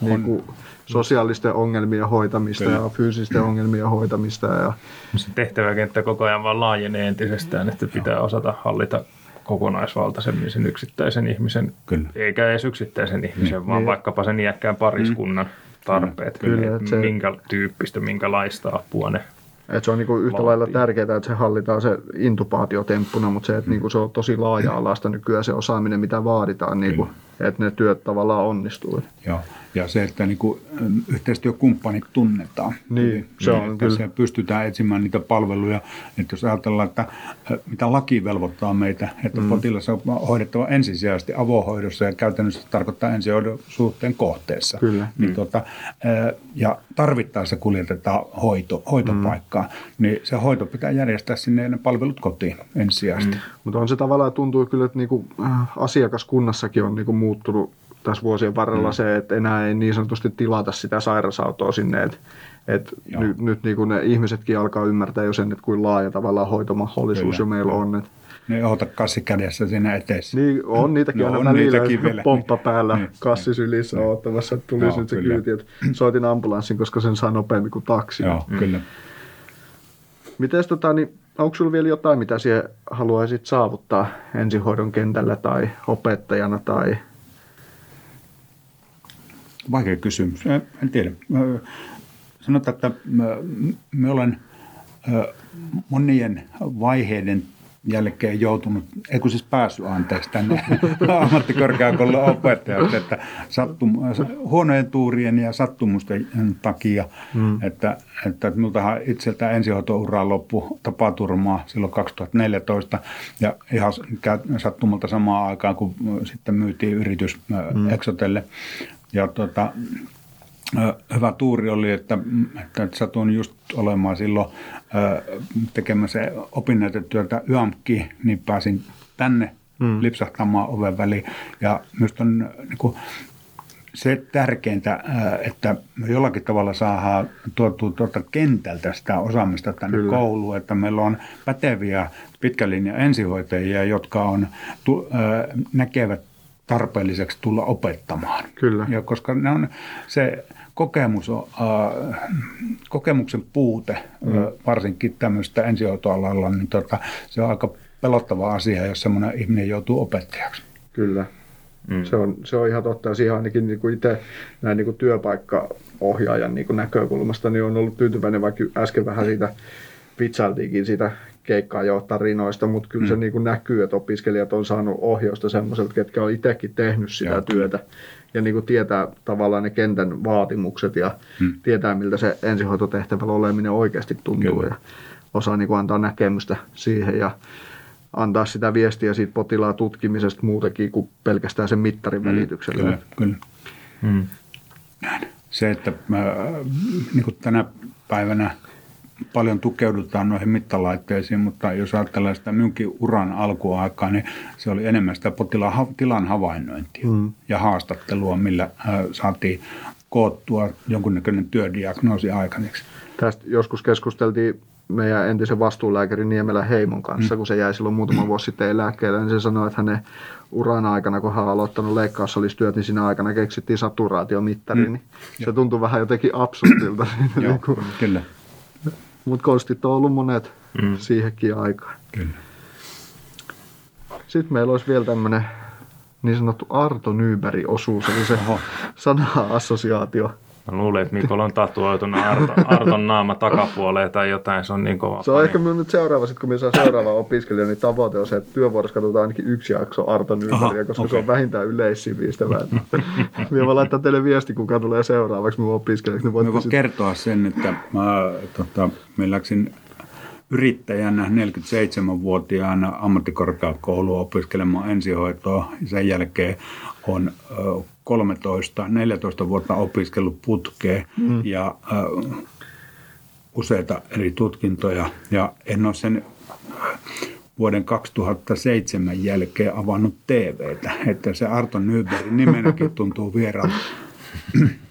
niin kuin sosiaalisten ongelmien hoitamista Kyllä. ja fyysisten ongelmien hoitamista. Ja, se tehtäväkenttä koko ajan vaan laajenee entisestään, että pitää osata hallita kokonaisvaltaisemmin sen yksittäisen ihmisen, Kyllä. eikä edes yksittäisen ihmisen, vaan Niin. vaikkapa sen iäkkään pariskunnan tarpeet, Kyllä, että se- minkä tyyppistä, minkälaista apua ne että se on niinku yhtä Vaatii. lailla tärkeää, että se hallitaan se intubaatiotemppuna, mutta se, että niinku se on tosi laaja-alaista nykyään se osaaminen, mitä vaaditaan, niinku, että ne työt tavallaan onnistuu. Joo. Ja se, että niin kuin, yhteistyökumppanit tunnetaan. Niin, hyvin, se on että kyllä. pystytään etsimään niitä palveluja. Että jos ajatellaan, että mitä laki velvoittaa meitä, että mm. potilas on hoidettava ensisijaisesti avohoidossa ja käytännössä tarkoittaa ensihoidon suhteen kohteessa. Kyllä. Niin tota, ä, ja tarvittaessa kuljetetaan hoito, hoitopaikkaan, niin se hoito pitää järjestää sinne ne palvelut kotiin ensisijaisesti. Mm. Mutta on se tavallaan, tuntuu kyllä, että niinku, asiakaskunnassakin on niinku muuttunut tässä vuosien varrella mm. se, että enää ei niin sanotusti tilata sitä sairausautoa sinne, että et nyt, nyt niinku ne ihmisetkin alkaa ymmärtää jo sen, että kuin laaja tavallaan hoitomahdollisuus Kyllä, jo meillä on. Et, Ne ota kassi kädessä siinä eteessä. niin, on niitäkin No, aina on välillä, niitäkin vielä. pomppa päällä, Niin, kassi sylissä niin. odottamassa, että tulisi Joo, nyt se kyllä. kyyti. Et soitin ambulanssin, koska sen saa nopeammin kuin taksi. Joo, mm. kyllä. Mites tota, niin onko sulla vielä jotain, mitä sinä haluaisit saavuttaa ensihoidon kentällä tai opettajana tai Vaikea kysymys. En, tiedä. Sanotaan, että me olen monien vaiheiden jälkeen joutunut, ei kun siis päässyt anteeksi tänne ammattikorkeakoulun opettajaksi, että sattum, huonojen tuurien ja sattumusten takia, mm. että, että minultahan itseltä ensihoitoura loppu tapaturmaa silloin 2014 ja ihan sattumalta samaan aikaan, kun sitten myytiin yritys mm. Exotelle. Ja tota, hyvä tuuri oli, että, että satun just olemaan silloin tekemässä opinnäytetyötä YAMKki, niin pääsin tänne mm. lipsahtamaan oven väliin. Ja myös on niin kuin, se tärkeintä, että jollakin tavalla saadaan tuotua tuolta kentältä sitä osaamista tänne Kyllä. kouluun, että meillä on päteviä pitkälinjan ensihoitajia, jotka on, tu, näkevät tarpeelliseksi tulla opettamaan. Kyllä. Ja koska ne on se kokemus on, äh, kokemuksen puute, mm. äh, varsinkin tämmöistä ensihoitoalalla, niin tota, se on aika pelottava asia, jos semmoinen ihminen joutuu opettajaksi. Kyllä. Mm. Se, on, se on ihan totta. Ja siihen ainakin niin kuin itse näin niin kuin työpaikkaohjaajan niin kuin näkökulmasta niin on ollut tyytyväinen, vaikka äsken vähän siitä vitsailtiinkin siitä keikkaa johtaa rinoista, mutta kyllä mm. se niin kuin näkyy, että opiskelijat on saanut ohjausta semmoiselta, ketkä on itsekin tehnyt sitä Joo. työtä ja niin kuin tietää tavallaan ne kentän vaatimukset ja hmm. tietää, miltä se ensihoitotehtävällä oleminen oikeasti tuntuu Kyllä. ja osaa niin kuin antaa näkemystä siihen ja antaa sitä viestiä siitä potilaan tutkimisesta muutenkin kuin pelkästään sen mittarin hmm. välityksellä. Kyllä, kyllä. Hmm. Se, että mä, niin kuin tänä päivänä – paljon tukeudutaan noihin mittalaitteisiin, mutta jos ajatellaan sitä minunkin uran alkuaikaa, niin se oli enemmän sitä potilaan tilan havainnointia mm. ja haastattelua, millä saatiin koottua jonkunnäköinen työdiagnoosi aikaiseksi. Tästä joskus keskusteltiin meidän entisen vastuulääkärin Niemelä Heimon kanssa, mm. kun se jäi silloin muutama vuosi sitten eläkkeelle, niin se sanoi, että hänen uran aikana, kun hän on aloittanut leikkaussalistyöt, niin siinä aikana keksittiin saturaatiomittari, mm. niin se tuntui vähän jotenkin absurdilta. Joo, niin kuin, kyllä. Mutta konstit on ollut monet mm. siihenkin aikaan. Kyllä. Sitten meillä olisi vielä tämmöinen niin sanottu Arto Nyberg-osuus, eli se sana-assosiaatio. Mä luulen, että Mikolla on tatuoituna Arto, Arton naama takapuoleen tai jotain, se on niin kova. Se on ehkä minun nyt seuraava, sit kun minä saan seuraava opiskelija, niin tavoite on se, että työvuorossa katsotaan ainakin yksi jakso Arto Nybergia, koska okay. se on vähintään yleissivistävää. minä voin laittaa teille viesti, kun tulee seuraavaksi minun opiskelijaksi. Niin voin sit... kertoa sen, että mä, tota, me läksin yrittäjänä 47-vuotiaana ammattikorkeakouluun opiskelemaan ensihoitoa. Sen jälkeen on 13, 14 vuotta opiskellut putkeen mm. ja äh, useita eri tutkintoja. Ja en ole sen vuoden 2007 jälkeen avannut TVtä, että se Arto Nyberg nimenäkin tuntuu vieraan.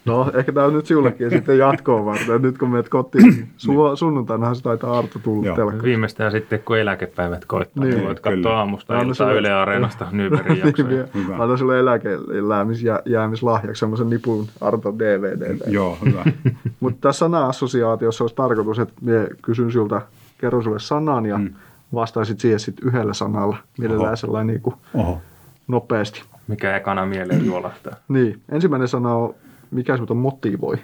No, ehkä tämä on nyt sinullekin sitten jatkoon varten. Nyt kun menet kotiin, niin su- sunnuntainahan se taitaa Arto tulla telkkaan. Viimeistään sitten, kun eläkepäivät koittaa, niin, voit katsoa aamusta iltaa Yle Areenasta Nybergin jaksoja. Anna sulle eläkejäämislahjaksi semmoisen nipun Arto DVD. Joo, hyvä. Mutta tässä sana-assosiaatiossa olisi tarkoitus, että minä kysyn sinulta, kerron sinulle sanan ja hmm. vastaisit siihen sitten yhdellä sanalla. Mielellään sellainen niin kuin Oho. nopeasti. Mikä ekana mieleen juolahtaa? niin. Ensimmäinen sana on mikä sinut motivoi?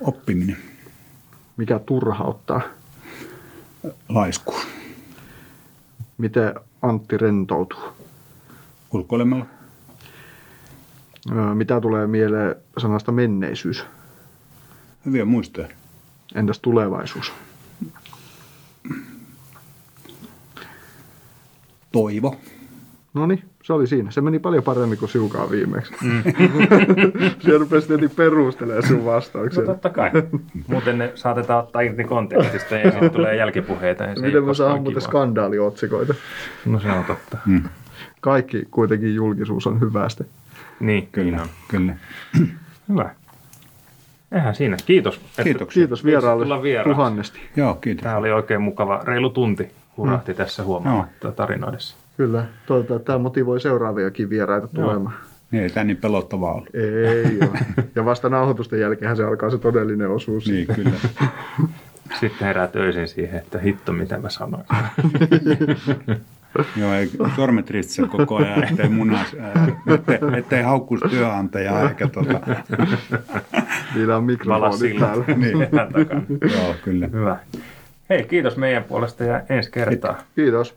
Oppiminen. Mikä turhauttaa? Laisku. Miten Antti rentoutuu? Ulkoilemalla. Mitä tulee mieleen sanasta menneisyys? Hyviä muistoja. Entäs tulevaisuus? Toivo. No niin, se oli siinä. Se meni paljon paremmin kuin siukaan viimeksi. Mm. Siellä rupesi heti perustelemaan sun vastauksen. No totta kai. Muuten ne saatetaan ottaa irti kontekstista ja sitten tulee jälkipuheita. Ja Miten mä saan muuten skandaaliotsikoita? No se on totta. Mm. Kaikki kuitenkin julkisuus on hyvästä. Niin, kyllä. kyllä. Hyvä. Eihän siinä. Kiitos. Kiitos. Kiitos vieraalle tuhannesti. Joo, kiitos. Tämä oli oikein mukava. Reilu tunti hurahti mm. tässä huomaamatta no. tarinoidessa. Kyllä, toivotaan, että tämä motivoi seuraaviakin vieraita tulemaan. Niin, ei tämä niin pelottavaa ollut. Ei ole. Ja vasta nauhoitusten jälkeen se alkaa se todellinen osuus. Niin, kyllä. Sitten herää töisin siihen, että hitto mitä mä sanoin. Joo, ei sormet ristissä koko ajan, ettei munas, ettei, ettei haukkuisi työnantajaa eikä tota. Niillä on mikrofoni täällä. Niin. Joo, kyllä. Hyvä. Hei, kiitos meidän puolesta ja ensi kertaa. Kiitos.